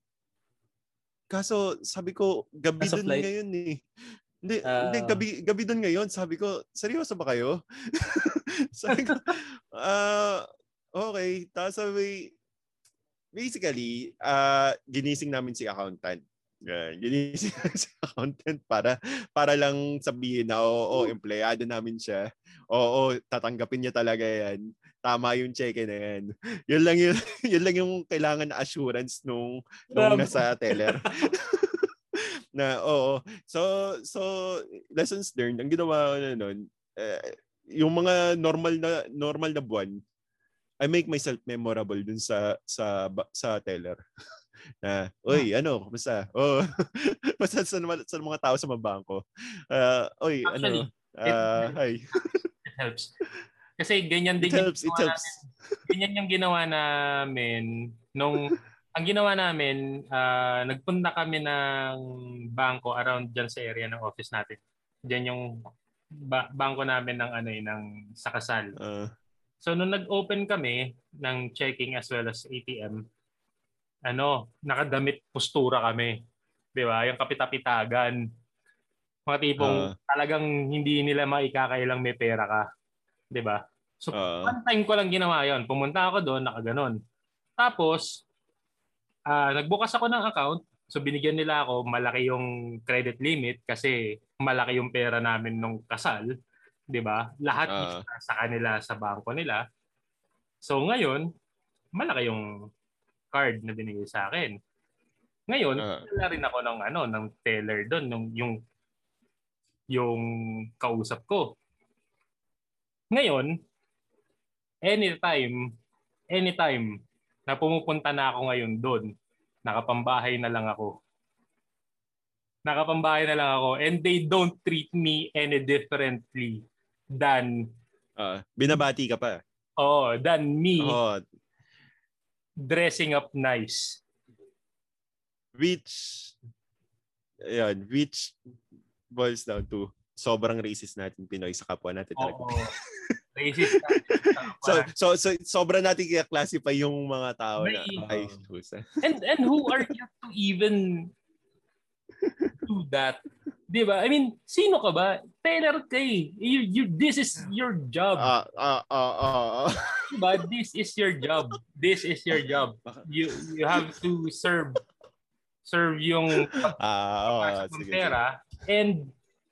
kaso, sabi ko, gabi doon ngayon eh. Hindi, uh, hindi gabi, gabi doon ngayon. Sabi ko, seryoso ba kayo? sabi ko, uh, okay. Tapos sabi, basically, uh, ginising namin si accountant. Yeah, yun yung accountant para para lang sabihin na oo, oh, empleyado namin siya. Oo, tatanggapin niya talaga 'yan. Tama yung check na 'yan. Yun lang yun, yun lang yung kailangan na assurance nung nung nasa teller. na oo. So so lessons learned. Ang ginawa ko na noon, eh, yung mga normal na normal na buwan, I make myself memorable dun sa sa sa teller na, oy, ah. ano, kumusta? Oh, basta sa, sa mga tao sa mga bangko. Uh, oy, ano, Actually, ano, uh, it, hi. it helps. Kasi ganyan din it helps, yung it helps. Natin, ganyan yung ginawa namin nung ang ginawa namin, uh, nagpunta kami ng bangko around dyan sa area ng office natin. Diyan yung ba- bangko namin ng ano eh, ng sakasal. Uh. So nung nag-open kami ng checking as well as ATM, ano, nakadamit postura kami. 'Di ba? Yung kapitapitagan. Mga tipong uh. talagang hindi nila maikakailang may pera ka. 'Di ba? So, uh. one time ko lang ginawa 'yon. Pumunta ako doon, nakaganon. Tapos, uh, nagbukas ako ng account. So, binigyan nila ako, malaki yung credit limit kasi malaki yung pera namin nung kasal. 'Di ba? Lahat uh. sa kanila sa bangko nila. So, ngayon, malaki yung card na binigay sa akin. Ngayon, uh. rin ako ng ano, ng teller doon, nung yung yung kausap ko. Ngayon, anytime, anytime na pumupunta na ako ngayon doon, nakapambahay na lang ako. Nakapambahay na lang ako and they don't treat me any differently than uh, binabati ka pa. Oh, than me. Oh. Dressing up nice. Which yan, which boils down to sobrang racist natin Pinoy sa kapwa natin talaga. Oo. Racist so, so, so, sobra natin kaya-classify yung mga tao na, ay, and, and who are you to even do that? Di ba? I mean, sino ka ba? Taylor kay. You, you, this is your job. Ah, ah, ah, ah. ah. Diba? This is your job. This is your job. You, you have to serve serve yung ah, oh, sige, pera sige. and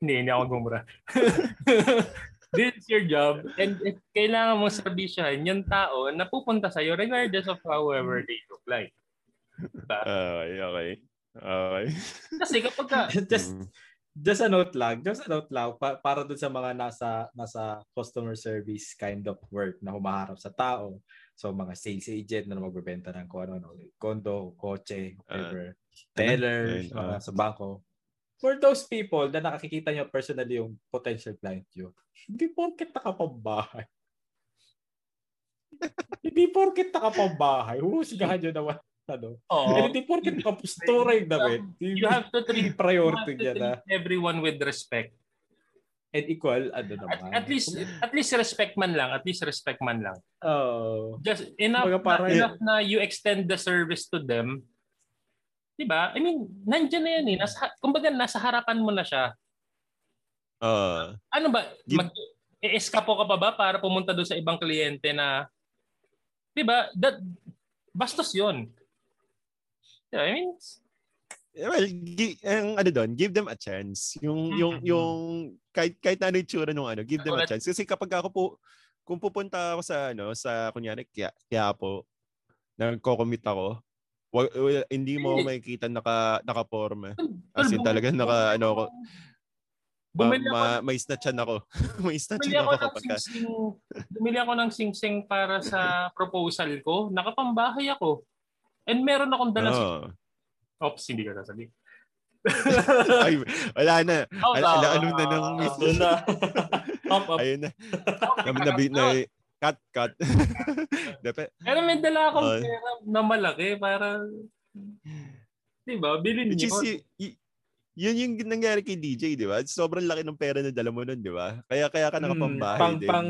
hindi, hindi ako gumura. this is your job and if kailangan mong serbisyohan yung tao na pupunta sa'yo regardless of however they look like. Diba? Okay, okay. Okay. Kasi kapag ka, just, mm. Just a note lang, just a note lang, pa, para dun sa mga nasa, nasa customer service kind of work na humaharap sa tao. So, mga sales agent na magbebenta ng kung ano, condo, kotse, whatever, uh, teller, uh, mga sa bangko for those people na nakikita nyo personally yung potential client nyo, hindi porket nakapambahay. hindi porket nakapambahay. Huhusgahan nyo naman. Ano? Oh, And hindi porket nakapustura yung damit. You have to treat, priority you treat na. everyone with respect. And equal, ano naman. At, at least, at least respect man lang. At least respect man lang. Oh. Just enough, na, enough na you extend the service to them 'Di ba? I mean, nandiyan na 'yan eh. Nasa kumbaga nasa harapan mo na siya. Uh, ano ba? Mag eskapo ka pa ba para pumunta doon sa ibang kliyente na 'di ba? That bastos 'yon. Yeah, I mean, well, gi- ang ano doon, give them a chance. Yung mm-hmm. yung yung kahit kahit ano yung tsura nung ano, give them a chance. Kasi kapag ako po kung pupunta ako sa ano, sa kunyari kaya, kaya po nagko-commit ako, Wag, hindi mo makikita naka naka-forma. As in talaga naka ano ako. Ma, ma, may snatchan ako. may snatchan ako, ako kapag sing Bumili ako ng sing-sing para sa proposal ko. Nakapambahay ako. And meron akong dala oh. sing Oops, hindi ka sasabihin. Ay, wala na. Oh, Ala, ala, ano na nang miss na. up, up. Ayun na. Nabi, nabi, na, Cut, cut. Dapat. Pero may dala akong uh, pera na malaki para Di ba? Bilhin niyo. Y- y- yun yung nangyari kay DJ, di ba? Sobrang laki ng pera na dala mo nun, di ba? Kaya kaya ka nakapambahay hmm, pang, din. Pang,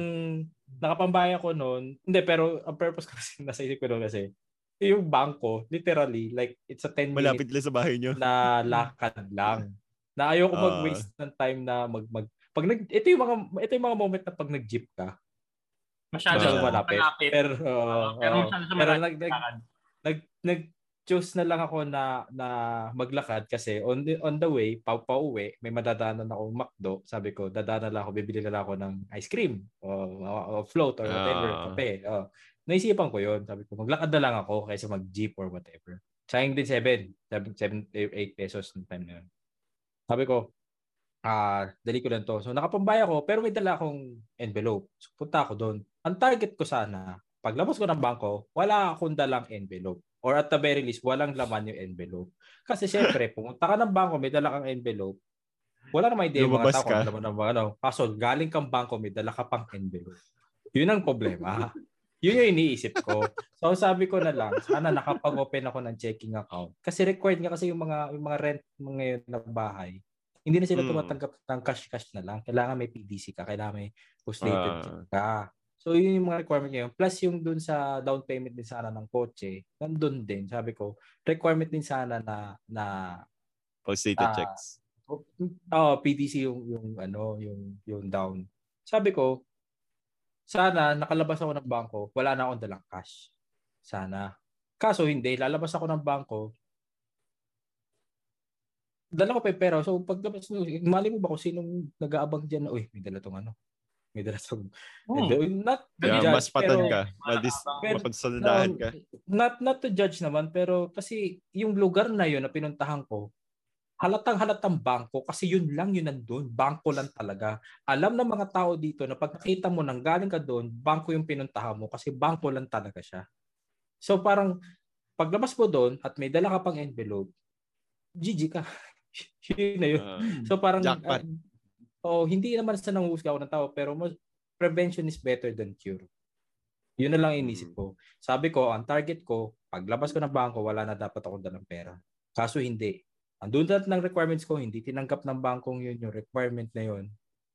nakapambahay ako noon. Hindi, pero ang purpose kasi nasa isip ko noon kasi yung bangko, literally, like, it's a 10 Malapit lang sa bahay nyo. Na lakad lang. Na ayoko uh, mag-waste ng time na mag, mag pag nag, ito yung mga ito yung mga moment na pag nag-jeep ka, Masyado uh, malapit. malapit. Pero, uh, pero, uh, pero nag, nag, nag, nag, choose na lang ako na na maglakad kasi on the, on the way pa pauwi may madadaanan ako McDo sabi ko dadaanan lang ako bibili na lang ako ng ice cream o, o float or whatever uh, kape oh naisipan ko yon sabi ko maglakad na lang ako kaysa mag-jeep or whatever sayang din 7 7 8 pesos ng time na yun sabi ko ah, uh, dali ko lang to. So nakapambay ako pero may dala akong envelope. So punta ako doon. Ang target ko sana, paglabas ko ng bangko, wala akong dalang envelope. Or at the very least, walang laman yung envelope. Kasi syempre, pumunta ka ng bangko, may dala kang envelope, wala namang idea yung mga tao kung mga ano. Kaso, galing kang bangko, may dala ka pang envelope. Yun ang problema. Yun yung iniisip ko. So sabi ko na lang, sana nakapag-open ako ng checking account. Kasi required nga kasi yung mga yung mga rent ngayon na bahay. Hindi na sila mm. tumatanggap ng cash-cash na lang. Kailangan may PDC ka, kailangan may post-dated uh. ka. So yun yung mga requirement ngayon. Plus yung dun sa down payment din sana ng kotse, nandun din. Sabi ko, requirement din sana na na post-dated uh, checks. Oh, PDC yung yung ano, yung yung down. Sabi ko, sana nakalabas ako ng bangko, wala na akong dalang cash. Sana. Kaso hindi, lalabas ako ng bangko, dala ko pa pera. So paglabas, mali mo ba kung sinong nag-aabang dyan na, uy, may dala tong ano, may dala tong hmm. not to yeah, judge, mas patan pero, ka madis mapagsaldahan ka not not to judge naman pero kasi yung lugar na yun na pinuntahan ko halatang halatang bangko kasi yun lang yun nandun bangko lang talaga alam ng mga tao dito na pag nakita mo nang galing ka doon bangko yung pinuntahan mo kasi bangko lang talaga siya so parang paglabas mo doon at may dala ka pang envelope GG ka yun na yun uh, so parang jackpot. Uh, oh, hindi naman sa nanguhusga ako ng tao, pero mas, prevention is better than cure. Yun na lang inisip mm. ko. Sabi ko, ang target ko, paglabas ko ng bangko, wala na dapat akong dalang pera. Kaso hindi. Andun lahat ng requirements ko, hindi tinanggap ng bangkong yun yung requirement na yun.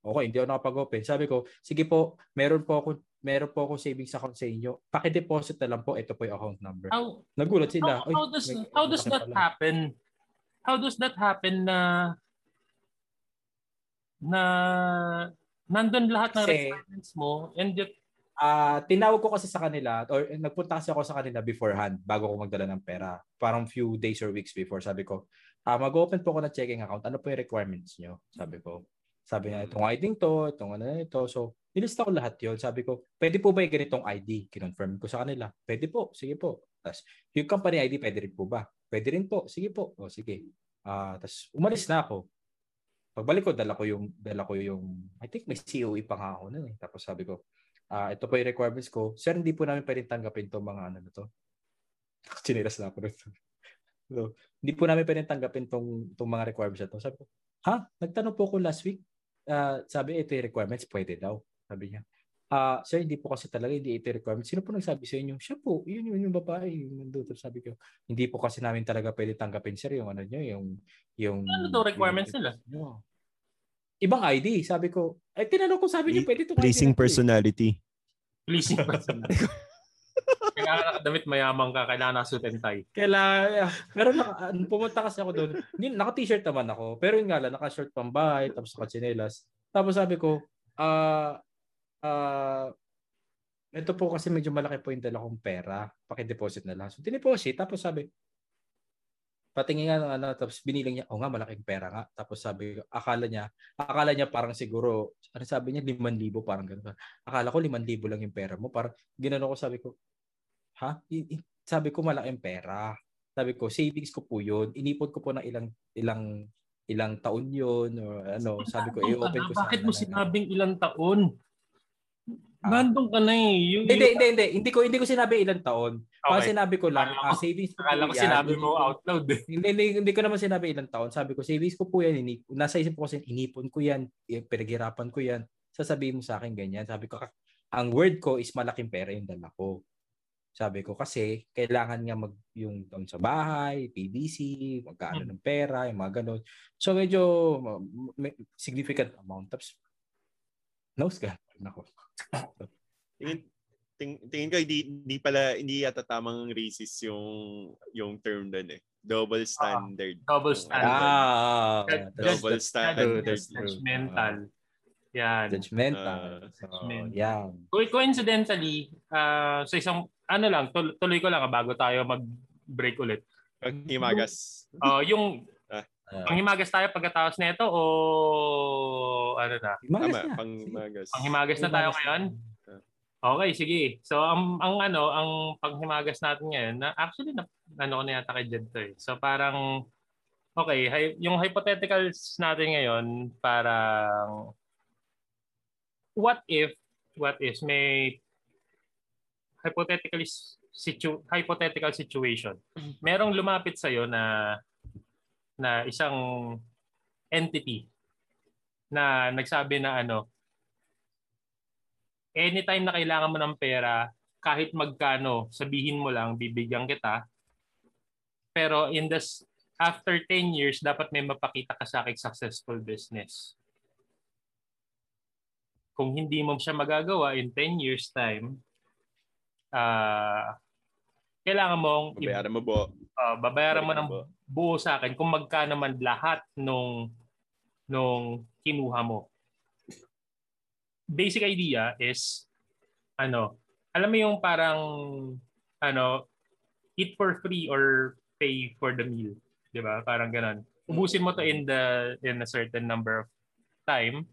Okay, hindi ako nakapag-open. Sabi ko, sige po, meron po ako meron po ako savings account sa inyo. Paki-deposit na lang po, ito po yung account number. How, Nagulat sila. How, how does may, how does that happen? How does that happen na na nandun lahat ng kasi, requirements mo and yet uh, tinawag ko kasi sa kanila or nagpunta kasi ako sa kanila beforehand bago ko magdala ng pera. Parang few days or weeks before. Sabi ko, uh, mag-open po ako ng checking account. Ano po yung requirements nyo? Sabi ko. Sabi niya, itong ID to, itong ano ito. So, nilista ko lahat yon Sabi ko, pwede po ba yung ganitong ID? Kinonfirm ko sa kanila. Pwede po, sige po. Tapos, yung company ID, pwede rin po ba? Pwede rin po, sige po. O, sige. Uh, tapos, umalis na ako. Pagbalik ko, dala ko yung, dala ko yung, I think may COE pa nga ako nun eh. Tapos sabi ko, ah, uh, ito po yung requirements ko. Sir, hindi po namin pwedeng tanggapin to mga ano na to. Chinilas na ako nito. So, hindi po namin pwedeng tanggapin tong, tong mga requirements na to. Sabi ko, ha? Nagtanong po ako last week. Uh, sabi, ito yung requirements, pwede daw. Sabi niya. Ah, uh, sir, hindi po kasi talaga hindi ito requirements. Sino po nagsabi sa inyo? Siya po, yun yun yung babae, yung nandito. Sabi ko, hindi po kasi namin talaga pwede tanggapin sir yung ano niyo, yung yung Ano to requirements yung, nila? Yung, ibang ID. Sabi ko, eh tinanong ko sabi niyo pwede to Pleasing personality. Pleasing personality. kailangan nakadamit mayaman ka, kailangan na suit and tie. Kailangan, pero naka, pumunta kasi ako doon, naka-t-shirt naman ako, pero yun nga lang, naka-shirt pang bahay, tapos naka-chinelas. Tapos sabi ko, ah, uh, uh, ito po kasi medyo malaki po yung dala kong pera, paki-deposit na lang. So, dineposit, tapos sabi, patingin nga ng ano, tapos binilang niya, oh nga, malaking pera nga. Tapos sabi akala niya, akala niya parang siguro, ano sabi niya, 5,000 parang gano'n. Akala ko 5,000 lang yung pera mo. Parang ginano ko, sabi ko, ha? Sabi ko, malaking pera. Sabi ko, savings ko po yun. Inipon ko po ng ilang, ilang, ilang taon yun. Or ano, sabi ko, i-open ko sa Bakit mo sinabing ilang taon? Ah. Nandun ka na eh. Yung, hindi, hindi, hindi. Hindi ko, hindi ko sinabi ilang taon. Okay. sinabi ko lang, uh, savings ko Akala ko sinabi mo out loud eh. Hindi, hindi, hindi ko naman sinabi ilang taon. Sabi ko, savings ko po yan. Inip, nasa isip ko kasi, inipon ko yan. Pinaghirapan ko yan. Sasabihin mo sa akin ganyan. Sabi ko, ang word ko is malaking pera yung dala ko. Sabi ko kasi kailangan nga mag yung doon sa bahay, PDC, magkano hmm. ng pera, yung mga ganun. So medyo may, significant amount. Tapos nose ka. Nako. tingin, ting, tingin ko hindi, hindi pala hindi yata tamang racist yung yung term doon eh. Double standard. Ah, double standard. Ah, double standard. Judgmental. Yan. Judgmental. Uh, so, yan. Coincidentally, uh, sa isang, ano lang, tuloy ko lang bago tayo mag-break ulit. Panghimagas. Oh, uh, yung Uh, panghimagas tayo pagkatapos nito o ano na? Himagas na. Panghimagas. Panghimagas na tayo ngayon? Okay, sige. So ang ang ano, ang panghimagas natin ngayon na actually na, ano ko na yata kay Jed to eh. So parang okay, hi, yung hypotheticals natin ngayon parang what if what if may hypothetically situ hypothetical situation. Merong lumapit sa iyo na na isang entity na nagsabi na ano anytime na kailangan mo ng pera kahit magkano, sabihin mo lang, bibigyan kita. Pero in this, after 10 years, dapat may mapakita ka sa akin successful business. Kung hindi mo siya magagawa in 10 years time, uh, kailangan mong babayaran mo buo. Uh, babayaran mo ng buo sa akin kung magkano man lahat nung nung kinuha mo. Basic idea is ano, alam mo yung parang ano, eat for free or pay for the meal, 'di ba? Parang ganun. Ubusin mo to in the in a certain number of time.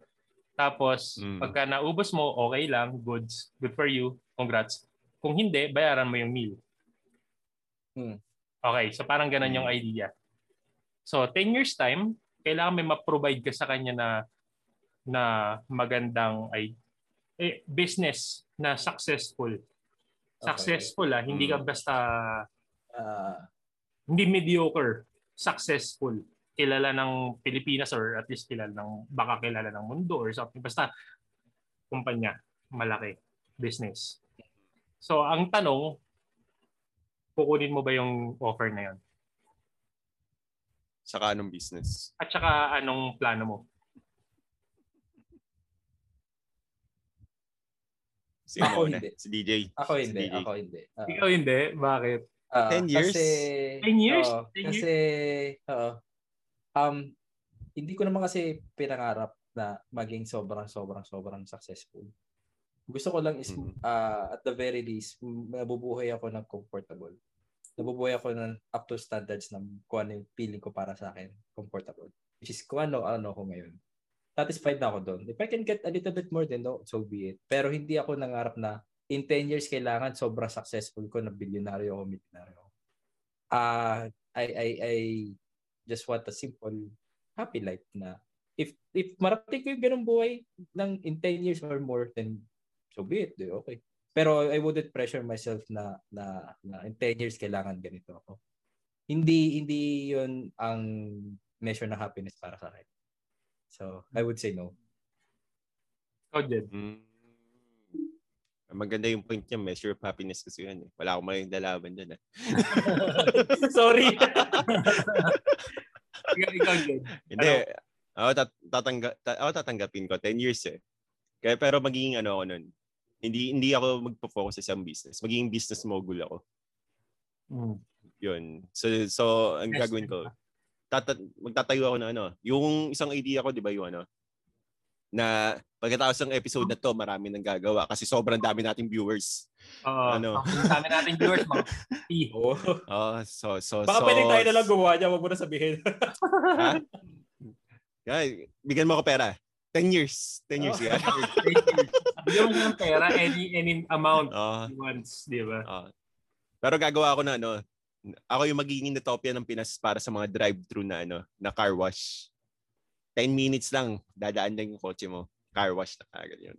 Tapos mm. pagka naubos mo, okay lang, goods, good for you, congrats. Kung hindi, bayaran mo yung meal. Hmm. Okay, so parang ganun yung hmm. idea. So 10 years time, kailangan may ma-provide ka sa kanya na na magandang ay eh, business na successful. Successful okay. ah, hindi ka hmm. basta uh, hindi mediocre, successful. Kilala ng Pilipinas or at least kilala ng baka kilala ng mundo or something basta kumpanya malaki business. So ang tanong, kukunin mo ba yung offer na yon? Saka anong business? At saka anong plano mo? Si ako hindi. Si DJ. Ako hindi. Si DJ. Ako hindi. Uh, Ikaw hindi? Bakit? Uh, 10 years? Kasi, 10 years? Uh, 10 kasi, uh, um, hindi ko naman kasi pinangarap na maging sobrang, sobrang, sobrang successful. Gusto ko lang is, mm-hmm. uh, at the very least, mabubuhay ako ng comfortable. Nabubuhay ako ng up to standards ng kung ano yung feeling ko para sa akin, comfortable. Which is kung ano, ano ko ngayon satisfied na ako doon. If I can get a little bit more then no, so be it. Pero hindi ako nangarap na in 10 years kailangan sobrang successful ko na bilyonaryo o milyonaryo. Uh, I, I, I just want a simple happy life na if if marating ko yung ganung buhay ng in 10 years or more then so be it. Okay. Pero I wouldn't pressure myself na na, na in 10 years kailangan ganito ako. Hindi hindi 'yon ang measure ng happiness para sa akin. So, I would say no. Ikaw din. Mm. Maganda yung point niya, measure of happiness kasi yun. Eh. Wala akong maling dalaban dyan. Eh. Sorry. ikaw, ikaw din. Hindi. Ako, tat- tatangga- ta- ako tatanggapin ko. 10 years eh. Kaya, pero magiging ano ako nun. Hindi hindi ako magpo-focus sa isang business. Magiging business mogul ako. Mm. Yun. So, so ang gagawin ko, tata- magtatayo ako ng ano, yung isang idea ko, di ba yung ano, na pagkatapos ng episode na to, marami nang gagawa kasi sobrang dami nating viewers. Oo. Uh, ano? dami nating viewers, mga Oo. Oh, so, so, Baka so, pwede tayo na lang gumawa niya, wag mo na sabihin. ha? Kaya, bigyan mo ako pera. 10 years. 10 years. Oh. Yeah. 10 years. Bigyan mo ng pera, any, any amount uh, once, di ba? Uh, pero gagawa ako na ano, ako yung magiging utopia ng Pinas para sa mga drive-thru na ano, na car wash. 10 minutes lang, dadaan lang yung kotse mo. Car wash na kagad yun.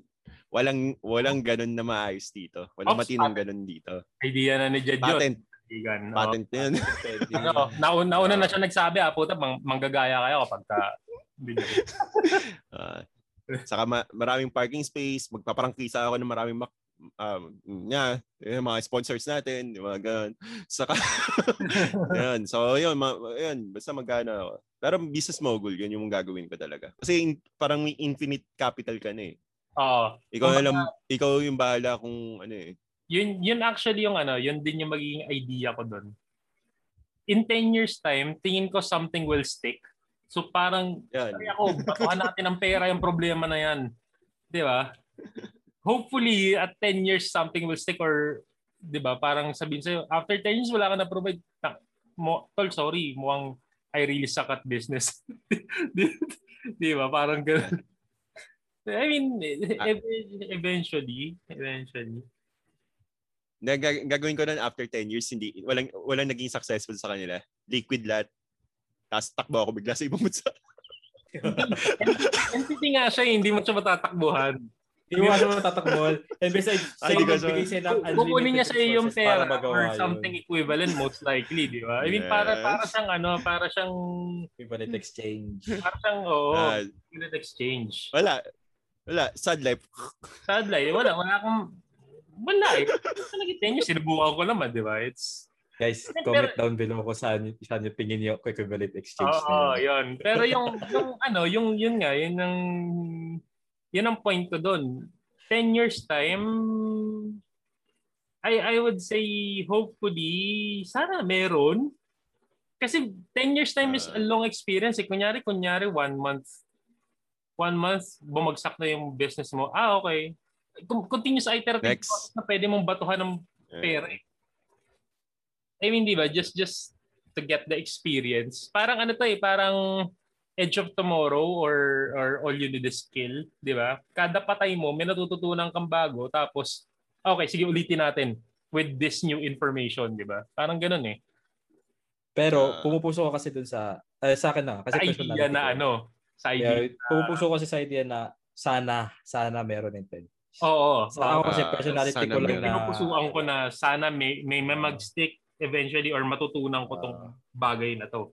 Walang walang ganun na maayos dito. Walang Ops, matinong ganun dito. Idea na ni Jed Patent. Yun. Patent oh, yun. ano, nauna, nauna na siya nagsabi, ah, puta, mang, manggagaya kayo kapag ka... uh, saka ma- maraming parking space, magpaparangkisa ako ng maraming mak- um, yeah, yung mga sponsors natin, yung mga ganun. Saka, yan. So, yun, ma- yun, basta magkano ako. Pero business mogul, yun yung gagawin ko talaga. Kasi in, parang may infinite capital ka na eh. Oo. Ikaw Kumbaga, alam, ikaw yung bahala kung ano eh. Yun, yun actually yung ano, yun din yung magiging idea ko doon. In 10 years time, tingin ko something will stick. So parang, yan. ako, batuhan natin ng pera yung problema na yan. Di ba? hopefully at 10 years something will stick or 'di ba parang sabihin sa'yo after 10 years wala ka na provide mo tol sorry mukhang I really suck at business di, ba parang ganun I mean ah. eventually eventually na gagawin ko nun after 10 years hindi walang walang naging successful sa kanila liquid lat tapos takbo ako bigla sa ibang bansa entity nga siya hindi mo siya matatakbuhan hindi mo ano tatakbol. And besides, siya yung magbigay siya ng unlimited Kukunin niya sa iyo yung pera or something yun. equivalent most likely, di ba? I mean, yes. para para siyang ano, para siyang equivalent exchange. Para siyang, oo, oh, uh, equivalent exchange. Wala. Wala. Sad life. Sad life. Wala. Wala akong wala eh. Talaga 10 years, sinubukan ko naman, di ba? It's, Guys, comment down below ko saan, saan yung tingin niyo equivalent exchange Oo, oh, yun. Pero yung, yung ano, yung, yun nga, yun ang, yun ang point ko doon. 10 years time, I, I would say, hopefully, sana meron. Kasi 10 years time is a long experience. Eh. Kunyari, kunyari, one month, one month, bumagsak na yung business mo. Ah, okay. Continuous iterative Next. na pwede mong batuhan ng pera. Eh. I mean, di ba? Just, just to get the experience. Parang ano to eh, parang edge of tomorrow or or all you need is skill, di ba? Kada patay mo, may natututunan kang bago, tapos, okay, sige, ulitin natin with this new information, di ba? Parang ganun eh. Pero, pumupuso ko kasi dun sa, eh, sa akin na, kasi sa idea na ko, ano, sa idea. Yeah, pumupuso ko kasi sa idea na sana, sana meron din. Oo. Sa ako kasi personality uh, ko lang na... Pinupusuan ko na sana may, may, may mag-stick eventually or matutunan ko tong uh, bagay na to.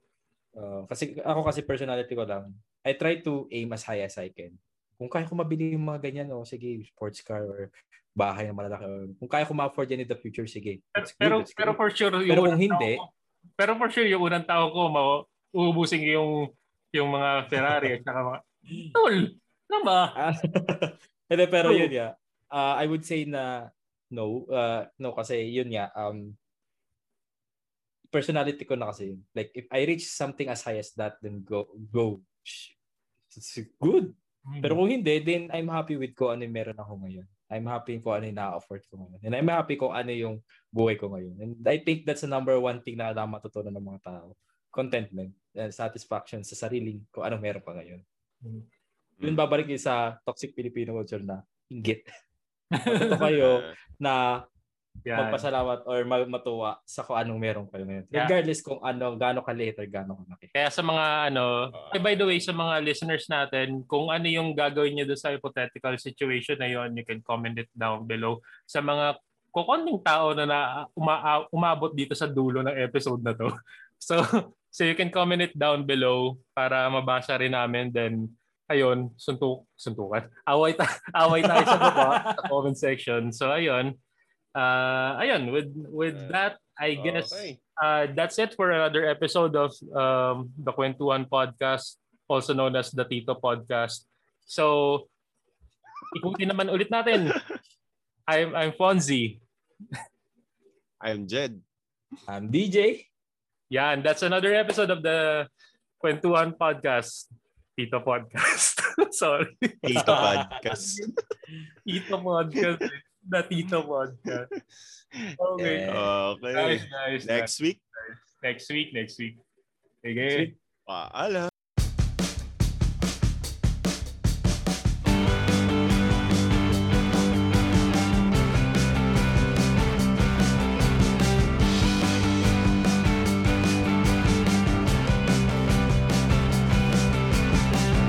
Uh, kasi ako kasi personality ko lang, I try to aim as high as I can. Kung kaya ko mabili yung mga ganyan, oh, sige, sports car or bahay na malalaki. Kung kaya ko ma-afford yan in the future, sige. It's pero, good, pero for sure, yung pero kung hindi, ko, pero for sure, yung unang tao ko, ma- uubusin yung yung mga Ferrari at saka mga, tol, ano ba? Hindi, pero yun ya. Uh, I would say na no, uh, no kasi yun nga, um, personality ko na kasi Like, if I reach something as high as that, then go, go. It's good. Mm-hmm. Pero kung hindi, then I'm happy with ko ano yung meron ako ngayon. I'm happy kung ano yung na-afford ko ngayon. And I'm happy kung ano yung buhay ko ngayon. And I think that's the number one thing na alam matutunan ng mga tao. Contentment and satisfaction sa sariling kung anong meron ka ngayon. Mm-hmm. Yun babalik yun sa toxic Filipino culture na inggit. Matuto kayo na yan. magpasalamat or matuwa sa kung anong meron kayo ngayon. Yeah. Regardless kung ano, gaano kaliit or gaano kalaki. Kaya sa mga ano, uh, by the way, sa mga listeners natin, kung ano yung gagawin niyo doon sa hypothetical situation na yon, you can comment it down below. Sa mga kukunting tao na, na uma, umabot dito sa dulo ng episode na to. So, so you can comment it down below para mabasa rin namin. Then, ayun, suntuk, suntukan. Away, ta- away tayo sa baba, sa comment section. So, ayun uh, ayun, with with that, I guess okay. uh, that's it for another episode of um, the Kwentuhan Podcast, also known as the Tito Podcast. So, ikutin naman ulit natin. I'm I'm Fonzie. I'm Jed. I'm DJ. Yeah, and that's another episode of the Kwentuhan Podcast. Tito Podcast. Sorry. Tito Podcast. Tito Podcast. The Tito Podcast. Okay. Yeah. Okay. Nice, nice. Next nice. week? Next week, next week. Okay. Paalam.